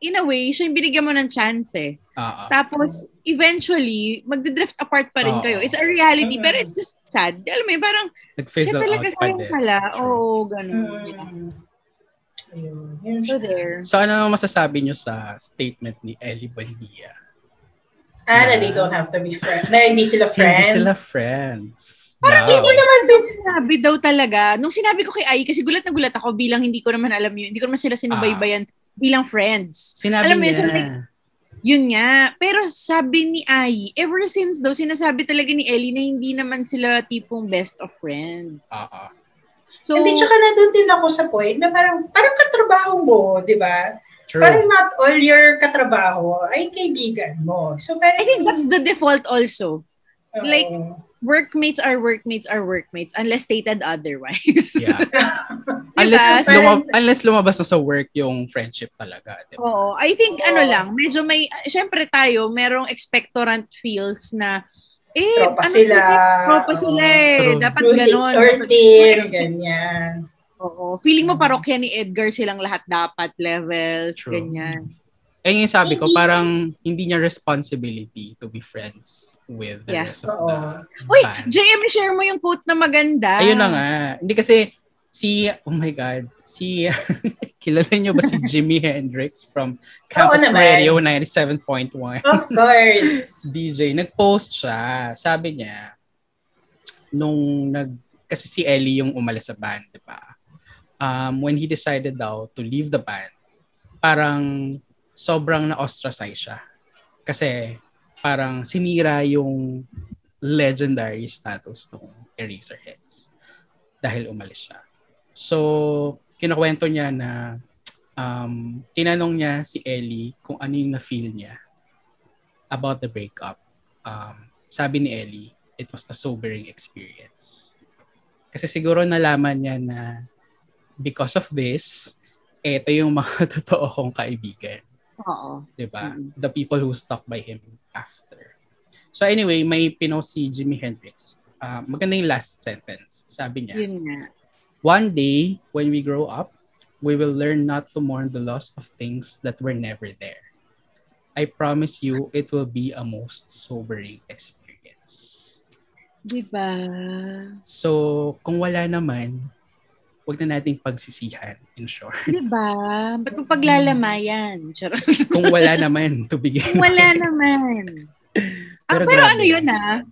in a way, siya yung binigyan mo ng chance eh. Oo. Tapos, eventually, magdidrift apart pa rin Oo. kayo. It's a reality, Mm. pero it's just sad. Alam mo yun, parang, siya Nag-fizzle talaga sayang pala. Oo, ganun. Mm. Yun So siya. there. So ano masasabi nyo sa statement ni Ellie Buendia? Ah, na they don't have to be friends. Na hindi sila friends. Hindi sila friends. Parang Daw. Hindi naman sila. Sinabi daw talaga. Nung sinabi ko kay Ai, kasi gulat na gulat ako bilang hindi ko naman alam yun. Hindi ko naman sila sinubaybayan bilang friends. Sinabi Alam mo yun, niya. sabi- Yun nga. Pero sabi ni Ai, ever since daw, sinasabi talaga ni Ellie na hindi naman sila tipong best of friends. Oo. So, Hindi, tsaka nandun din ako sa point na parang, parang katrabaho mo, di ba? True. Parang not all your katrabaho ay kaibigan mo. So, parang, I think that's the default also. Oo. like, Workmates are workmates are workmates unless stated otherwise. Yeah. Diba? unless, So, lumab- unless lumabas na sa work yung friendship talaga. Di ba? Oo. I think Oo. ano lang, medyo may, syempre tayo, merong expectorant feels na, eh, tropa ano sila. Tropa sila eh. Dapat ganon. or Dapat- thin, ganyan. Oo. Feeling mo parokya ni Edgar silang lahat dapat levels, True. ganyan. Eh yung sabi ko, parang hindi niya responsibility to be friends with the Yeah. rest of Oo. the Uy, band. JM, share mo yung quote na maganda. Ayun na nga. Hindi kasi si, oh my God, si, kilala niyo ba si Jimi Hendrix from Campus naman. Radio 97.1? Of course. DJ, nag-post siya. Sabi niya, nung nag, kasi si Ellie yung umalis sa band, di ba? Um, when he decided daw to leave the band, parang sobrang na-ostracize siya. Kasi parang sinira yung legendary status ng Eraserheads dahil umalis siya. So, kinakwento niya na um, tinanong niya si Ellie kung ano yung na-feel niya about the breakup. Um, sabi ni Ellie, it was a sobering experience. Kasi siguro nalaman niya na because of this, ito yung mga totoo kong kaibigan. Oo. 'di ba? Mm. The people who stuck by him after. So anyway, may pinost si Jimi Hendrix. Uh, maganda yung last sentence. Sabi niya, Yun nga. One day, when we grow up, we will learn not to mourn the loss of things that were never there. I promise you, it will be a most sobering experience. Diba? So, kung wala naman, wag na nating pagsisihan, in short. Diba? Ba't mo paglalamayan? Kung wala naman, to begin Wala with. naman. Ah, Pero pero grabe ano yun ah?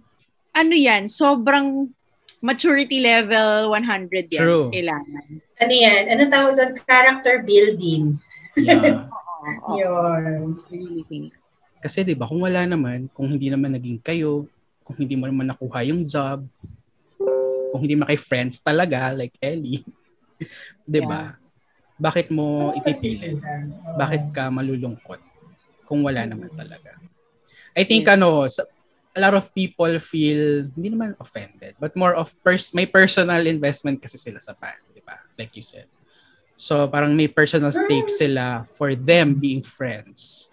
Ano yan? Sobrang maturity level 100 yan. True. Kailangan. Ano yan? Ano tawag doon? Character building. Yeah. Oo. Yun. Really think. Kasi 'di ba, kung wala naman, kung hindi naman naging kayo, kung hindi mo naman nakuha yung job, kung hindi mo kay friends talaga like Ellie, 'di ba? Bakit mo ipipilit? Oo. Bakit ka malulungkot kung wala naman talaga? I think Yeah. ano, a lot of people feel hindi naman offended, but more of pers- may personal investment kasi sila sa band, 'di ba? Like you said. So parang may personal stake sila for them being friends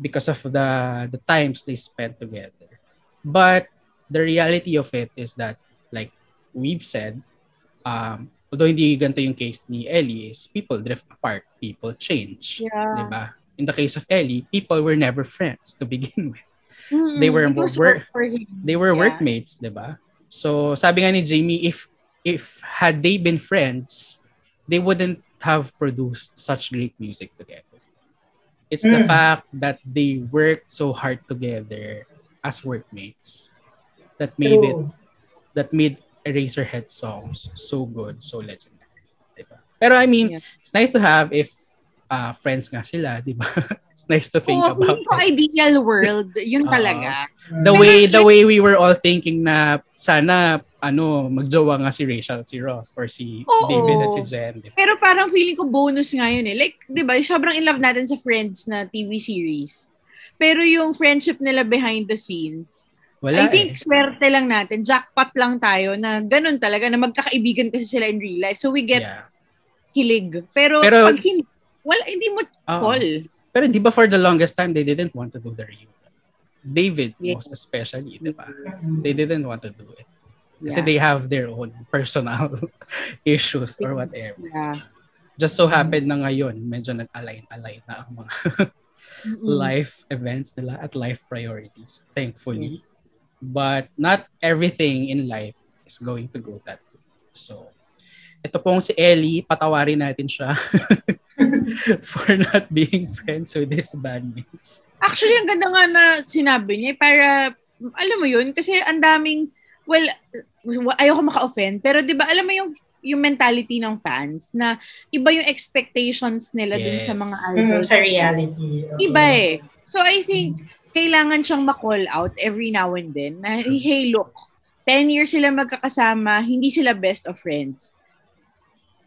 because of the the times they spent together. But the reality of it is that like we've said, um, although hindi ganito yung case ni Ellie, is people drift apart, people change. Yeah. Diba? In the case of Ellie, people were never friends to begin with. Mm-mm. They were- It were-. They were Yeah. workmates, 'di ba? So, sabi nga ni Jamie, if if had they been friends, they wouldn't have produced such great music together. It's the Mm. fact that they worked so hard together as workmates that made it True. that made Eraserhead songs so good, so legendary. Diba? Pero I mean, Yeah. it's nice to have if uh, friends nga sila, di ba? it's nice to think Oo, about ko ideal world, yun Oo. talaga. The way the way we were all thinking na sana ano, magjowa nga si Rachel at si Ross or si Oo. David at si Jen. di ba? Pero parang feeling ko bonus nga yun eh. Like, di ba, sobrang in love natin sa Friends na TV series. Pero yung friendship nila behind the scenes, Wala I think eh. swerte lang natin, jackpot lang tayo na ganun talaga, na magkakaibigan kasi sila in real life. So we get Yeah. kilig. Pero, Pero- pag hindi, wala, hindi mo Oo. call. Pero di ba for the longest time, they didn't want to do the reunion. David, Yes. most especially, di ba? They didn't want to do it. Kasi Yeah. they have their own personal issues or whatever. Yeah. Just so happened na ngayon, medyo nag-align-align na ang mga life events nila at life priorities, thankfully. But not everything in life is going to go that way. So, ito pong si Ellie, patawarin natin siya for not being friends with his bandmates. Actually, ang ganda nga na sinabi niya, eh, para, alam mo yun, kasi ang daming, well, ayoko maka-offend, pero di ba, alam mo yung, yung mentality ng fans, na iba yung expectations nila dun sa Yes. mga Mm, idols. sa reality. Iba eh. So I think, kailangan siyang ma-call out every now and then, na, hey, look, 10 years sila magkakasama, hindi sila best of friends.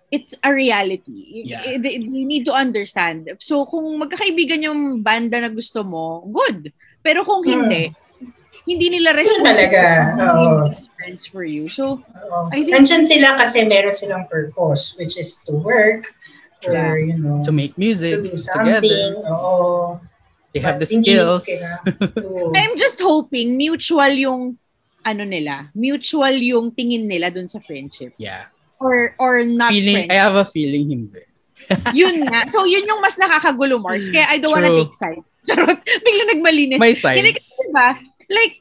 It's a reality. Yeah. You- You need to understand. So, kung magkakaibigan yung banda na gusto mo, good. Pero kung hindi, hindi nila responsible. talaga, Hindi oo. friends for you. So, Oo. I think- Nandyan sila kasi meron silang purpose, which is to work or, you know, To make to music do something. together. Oo. They have the hindi skills. I'm just hoping mutual yung ano nila, mutual yung tingin nila dun sa friendship. Yeah. Or or not Feeling, I friendship. have a feeling hindi. Yun nga. So, yun yung mas nakakagulo, Mars. Kaya I don't wanna True. take sides. Charot. Bigla nagmalinis. May Hindi sides. kasi diba, like,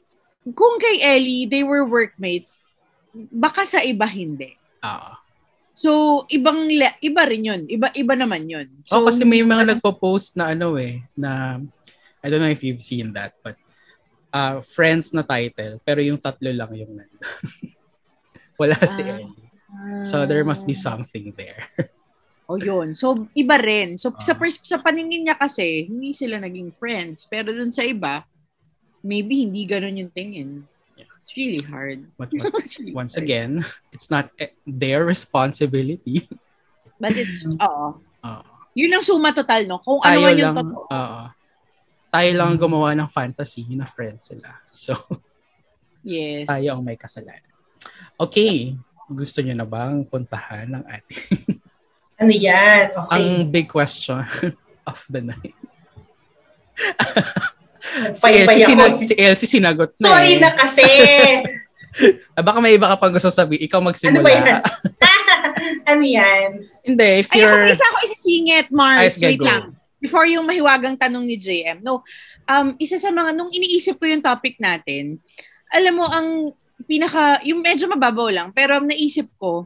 kung kay Ellie, they were workmates, baka sa iba hindi. Ah. So, ibang, le- iba rin yun. Iba, iba naman yun. So, oh, kasi may mga nagpo-post na ano eh, na, I don't know if you've seen that, but uh, friends na title, pero yung tatlo lang yung nandun. Wala si Ah. Ellie. So there must be something there. O yun. So, iba rin. So, sa, Ah. pers- sa paningin niya kasi, hindi sila naging friends. Pero dun sa iba, maybe hindi ganun yung tingin. Yeah. It's really hard. But, but It's really once hard. again, it's not eh, their responsibility. But it's, oo. Uh, Yun ang suma total, no? Kung ano man yung lang, totoo. oo. Tayo lang ang gumawa ng fantasy na friends sila. So, Yes. tayo ang may kasalanan. Okay, gusto niyo na bang puntahan ng ating Ano yan? Okay. ang big question of the night? si, Elsie, sinag- si Elsie sinagot na Sorry eh. na kasi. Ah, baka may iba ka pang gusto sabi, ikaw ano magsimula. ba yan? ano yan? Hindi, if Ay, ako, you're... isa ako isisingit, Mars. Ay, Wait go. lang. Before yung mahiwagang tanong ni JM. No, um, isa sa mga, nung iniisip ko yung topic natin, alam mo, ang pinaka, yung medyo mababaw lang, pero ang naisip ko,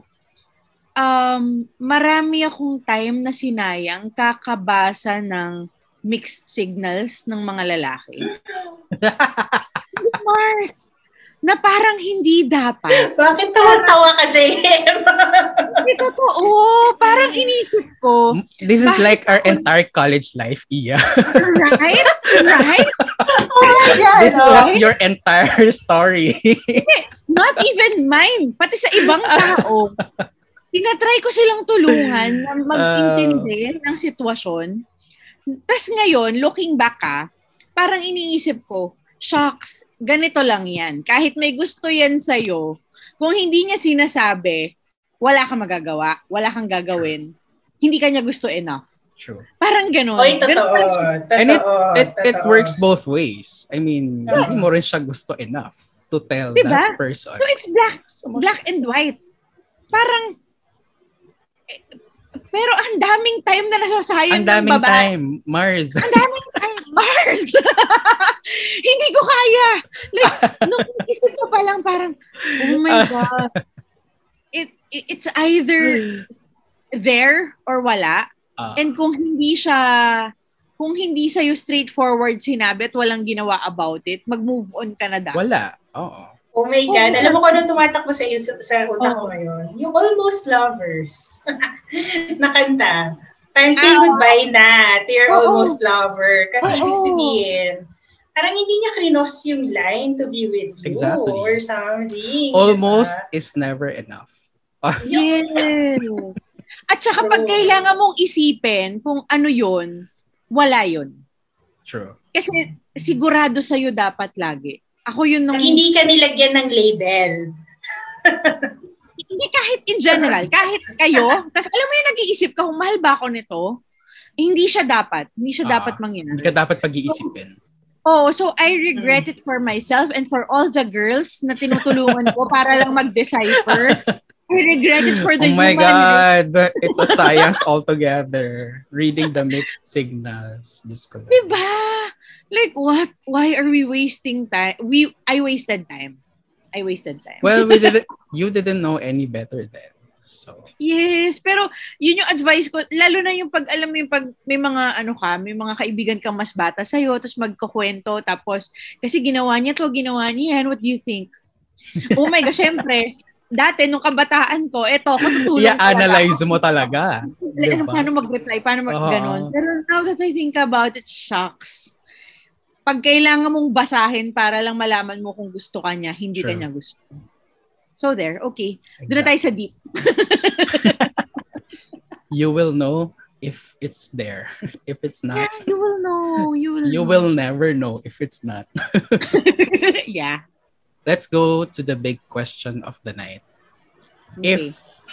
um, marami akong time na sinayang kakabasa ng mixed signals ng mga lalaki. Mars, na parang hindi dapat. Bakit tawa-tawa ka, JM? Hindi totoo. Parang inisip ko, This is like our entire college life, Iya. right? Right? oh my God. This was your entire story. Not even mine. Pati sa ibang tao. Tinatry ko silang tulungan na mag-intindi ng sitwasyon. Tapos ngayon, looking back ah, parang iniisip ko, shocks, ganito lang yan. Kahit may gusto yan sa'yo, kung hindi niya sinasabi, wala kang magagawa, wala kang gagawin, hindi kanya gusto enough. True. Parang ganun. Oy, Ganun totoo. siya. Totoo. And it, it, it totoo. works both ways. I mean, Yes. hindi mo rin siya gusto enough to tell Diba? that person. So it's black, black and white. Parang, pero ang daming time na nasasayang Ang daming ng babae. time, Mars. Ang daming time, Mars! Hindi ko kaya. Like, nung isip ko pa lang parang, oh my God. It, it It's either there or wala. Ah, And kung hindi siya, kung hindi sa'yo straightforward sinabi at walang ginawa about it, mag-move on ka na dapat. wala. Oo. Oh my God. Oo. Alam mo kung ano tumatakbo sa, sa, sa utak ko Oo. ngayon? Yung Almost Lovers na kanta. Parang say Ah, goodbye na to your Oo. almost lover. Kasi Oo. ibig sabihin, parang hindi niya krinos yung line to be with you exactly. or something. Almost diba? is never enough. yes. At saka pag kailangan mong isipin kung ano yon wala yon True. Kasi sigurado sa'yo dapat lagi. Ako yun nung... hindi ka nilagyan ng label. hindi kahit in general, kahit kayo, kasi alam mo yung nag-iisip ka kung mahal ba ako nito, eh, hindi siya dapat. Hindi siya uh, dapat mangyari. Hindi ka dapat pag-iisipin. Oh, so I regret it for myself and for all the girls na tinutulungan ko para lang mag-decipher. I regret it for the Oh my God! It's a science altogether. Reading the mixed signals. Diyos Diba? Like, what? Why are we wasting time? We, I wasted time. I wasted time. Well, we didn't, you didn't know any better then. So. Yes, pero yun yung advice ko, lalo na yung pag alam mo yung pag may mga ano ka, may mga kaibigan kang mas bata sa iyo, tapos magkukwento, tapos kasi ginawa niya to, ginawa niya yan, what do you think? oh my gosh, syempre, dati nung kabataan ko, eto, katutulong yeah, analyze mo talaga. diba? Paano mag-reply, paano mag-ganon. Uh-huh. Pero now that I think about it, shucks. Pag kailangan mong basahin para lang malaman mo kung gusto ka niya, hindi True. ka niya gusto. So there, okay. Exactly. Doon na tayo sa deep. you will know if it's there. If it's not. Yeah, you will know. You will You know. will never know if it's not. yeah. Let's go to the big question of the night. Okay. If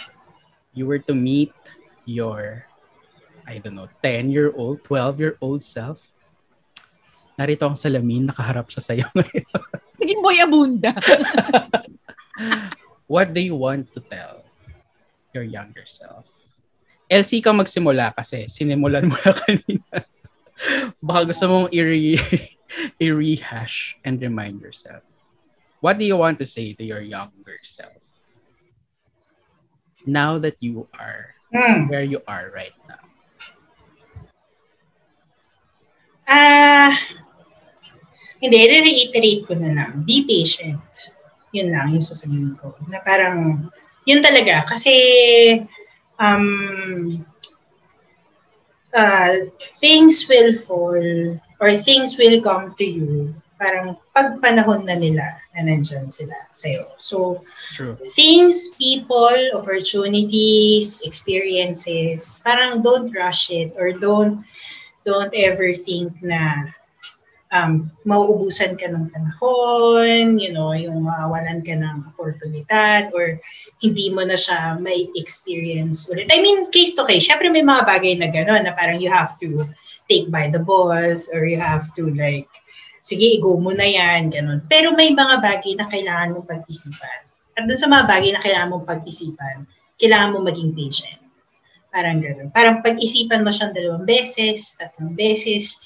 you were to meet your I don't know, 10-year-old, 12-year-old self, narito ang salamin, nakaharap siya sa'yo ngayon. Naging boy abunda. what do you want to tell your younger self? LC ka magsimula kasi sinimulan mo na kanina. Baka gusto mong i-re- i-rehash and remind yourself. What do you want to say to your younger self? Now that you are mm. where you are right now. Ah, uh, hindi, re-reiterate ko na lang. Be patient yun lang yung sasabihin ko. Na parang, yun talaga. Kasi, um, uh, things will fall or things will come to you parang pag panahon na nila na nandyan sila sa'yo. So, True. things, people, opportunities, experiences, parang don't rush it or don't don't ever think na um, mauubusan ka ng panahon, you know, yung mawawalan ka ng oportunidad or hindi mo na siya may experience ulit. I mean, case to case. Siyempre may mga bagay na gano'n na parang you have to take by the balls or you have to like, sige, go mo na yan, gano'n. Pero may mga bagay na kailangan mong pag-isipan. At dun sa mga bagay na kailangan mong pag-isipan, kailangan mong maging patient. Parang gano'n. Parang pag-isipan mo siyang dalawang beses, tatlong beses,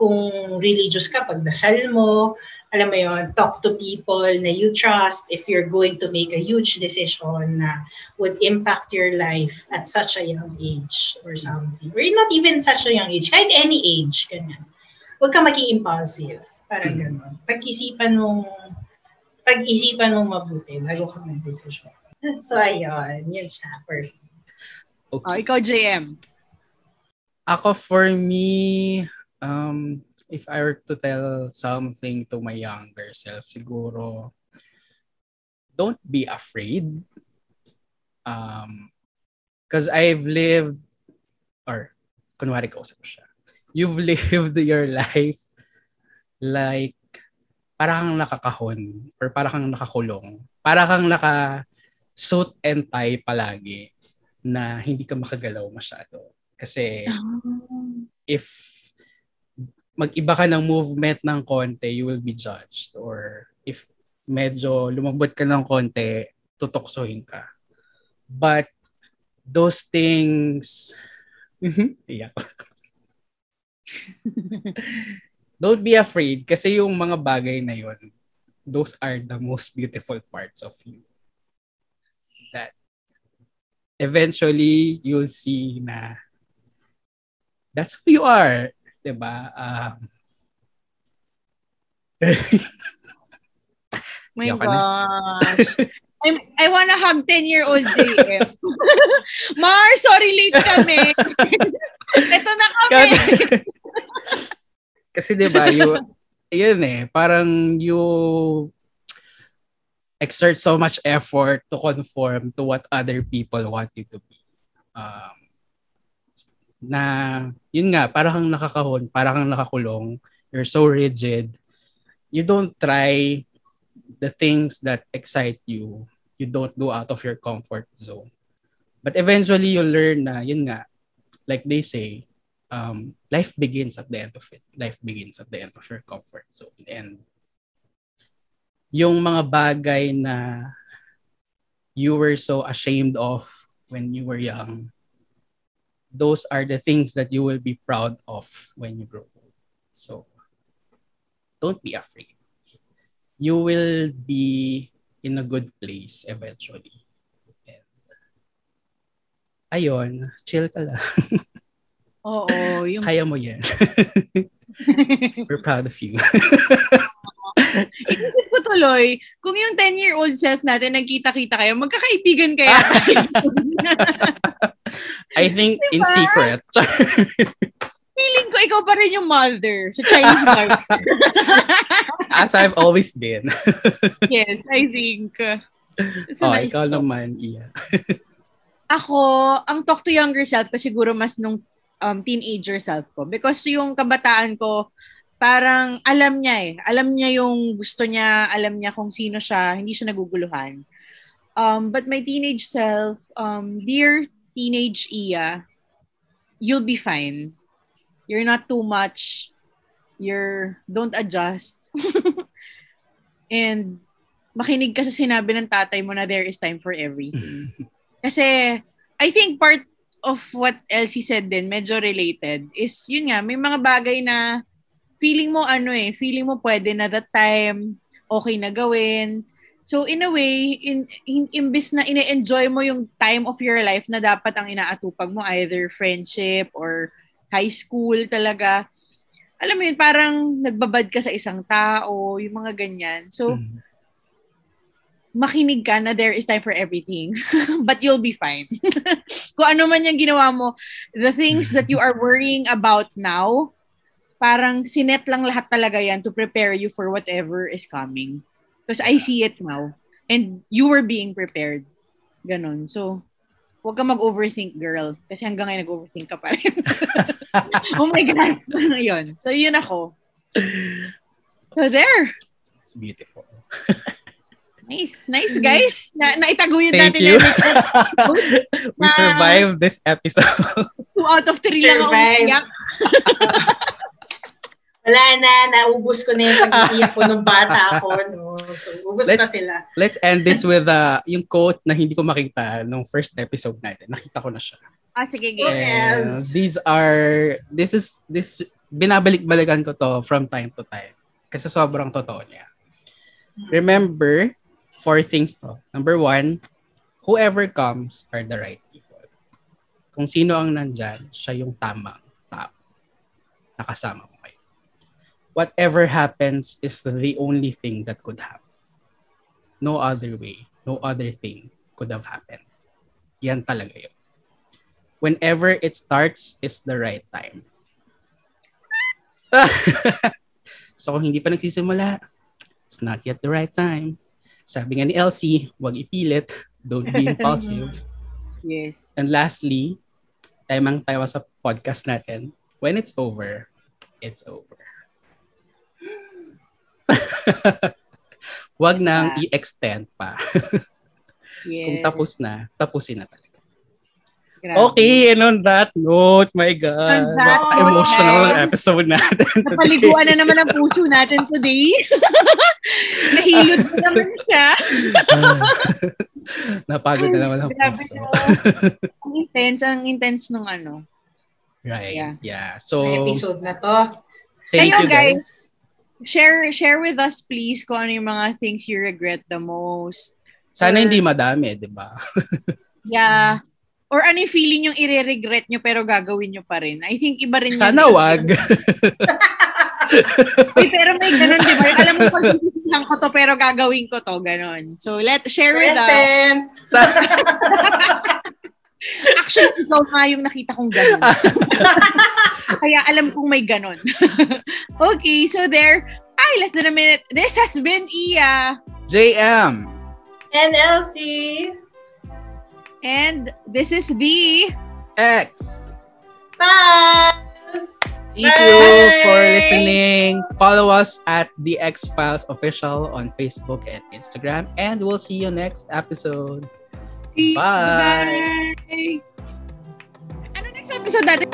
kung religious ka, pagdasal mo, alam mo yon talk to people na you trust if you're going to make a huge decision na would impact your life at such a young age or something. Or not even such a young age, kahit any age, ganyan. Huwag ka maging impulsive. Parang gano'n. Pag-isipan nung pag-isipan nung mabuti bago ka mag-decision. So, ayun. Yan siya for me. Okay. Oh, ikaw, JM. Ako, for me, um, if I were to tell something to my younger self, siguro, don't be afraid. Um, because I've lived, or, kunwari ko siya, you've lived your life like, para kang nakakahon, or para kang nakakulong, para kang naka suit and tie palagi na hindi ka makagalaw masyado. Kasi, oh. if mag-iba ka ng movement ng konti, you will be judged. Or if medyo lumabot ka ng konti, tutoksohin ka. But those things, yeah. Don't be afraid kasi yung mga bagay na yon, those are the most beautiful parts of you. That eventually you'll see na that's who you are. 'Di ba? Um, My gosh. I'm, I wanna hug 10-year-old JM. Mar, sorry late kami. Ito na kami. Kasi, kasi 'di ba, you yun eh, parang you exert so much effort to conform to what other people want you to be. Um, na, yun nga, parang kang nakakahon, parang kang nakakulong, you're so rigid, you don't try the things that excite you, you don't go out of your comfort zone. But eventually, you'll learn na, yun nga, like they say, um, life begins at the end of it. Life begins at the end of your comfort zone. And yung mga bagay na you were so ashamed of when you were young, those are the things that you will be proud of when you grow old. So, don't be afraid. You will be in a good place eventually. And, ayun, chill ka lang. Oo, yung... Kaya mo yan. We're proud of you. Inisip ko tuloy, kung yung 10-year-old self natin nagkita-kita kayo, magkakaibigan kaya tayo. I think diba? in secret. Feeling ko ikaw pa rin yung mother sa Chinese garden. As I've always been. yes, I think. It's oh, nice ikaw talk. naman, iya. Ako, ang talk to younger self ko siguro mas nung um, teenager self ko. Because yung kabataan ko, parang alam niya eh. Alam niya yung gusto niya, alam niya kung sino siya, hindi siya naguguluhan. Um, but my teenage self, um, dear teenage Iya, you'll be fine. You're not too much. You're, don't adjust. And makinig ka sa sinabi ng tatay mo na there is time for everything. Kasi I think part of what Elsie said din, medyo related, is yun nga, may mga bagay na feeling mo ano eh, feeling mo pwede na that time, okay na gawin. So in a way, in, in imbis na ine-enjoy mo yung time of your life na dapat ang inaatupag mo, either friendship or high school talaga, alam mo yun, parang nagbabad ka sa isang tao, yung mga ganyan. So, mm makinig ka na there is time for everything. But you'll be fine. Kung ano man yung ginawa mo, the things that you are worrying about now, parang sinet lang lahat talaga yan to prepare you for whatever is coming. Because I see it now. And you were being prepared. Ganon. So, huwag ka mag-overthink, girl. Kasi hanggang ngayon nag-overthink ka pa rin. oh my gosh. yun. So, yun ako. So, there. It's beautiful. Nice. Nice, guys. Na naitaguyod Thank natin. you. we survived this episode. Two out of three lang ako Wala na, naubos ko na yung pag-iiyak ko nung bata ako. No? So, ubos let's, na sila. Let's end this with uh, yung quote na hindi ko makita nung first episode natin. Nakita ko na siya. Ah, sige, yes. These are, this is, this, binabalik-balikan ko to from time to time. Kasi sobrang totoo niya. Remember, four things to. Number one, whoever comes are the right people. Kung sino ang nandyan, siya yung tamang tao. Nakasama. Whatever happens is the only thing that could have. No other way, no other thing could have happened. Yan talaga yun. Whenever it starts is the right time. so kung hindi pa nagsisimula, it's not yet the right time. Sabi nga ni Elsie, huwag ipilit. Don't be impulsive. yes. And lastly, timang tayo sa podcast natin. When it's over, it's over. Huwag nang yeah. i-extend pa. yes. Kung tapos na, tapusin na talaga. Grabe. Okay, and on that note, my God, that emotional note, episode natin today. Napaliguan na naman ang puso natin today. Nahilot na naman siya. Napagod na naman ang puso. ang intense, ang intense nung ano. Right, yeah. yeah. So, May episode na to. Thank Kayo, you guys. guys. Share share with us please kung ano yung mga things you regret the most. Sana or, hindi madami, di ba? yeah. Or ano yung feeling yung i-regret nyo pero gagawin nyo pa rin? I think iba rin Sana wag. Uy, pero may ganun, di ba? Alam mo, pag lang ko to, pero gagawin ko to, ganun. So, let share with us. Actually, ikaw nga yung nakita kong ganun. Kaya alam kong may ganun. okay, so there, Ay, less than a minute. This has been Iya. JM. And Elsie. And this is the X. Bye! Thank you for listening. Follow us at the X Files Official on Facebook and Instagram. And we'll see you next episode. See Bye. Bye. Ano next episode natin?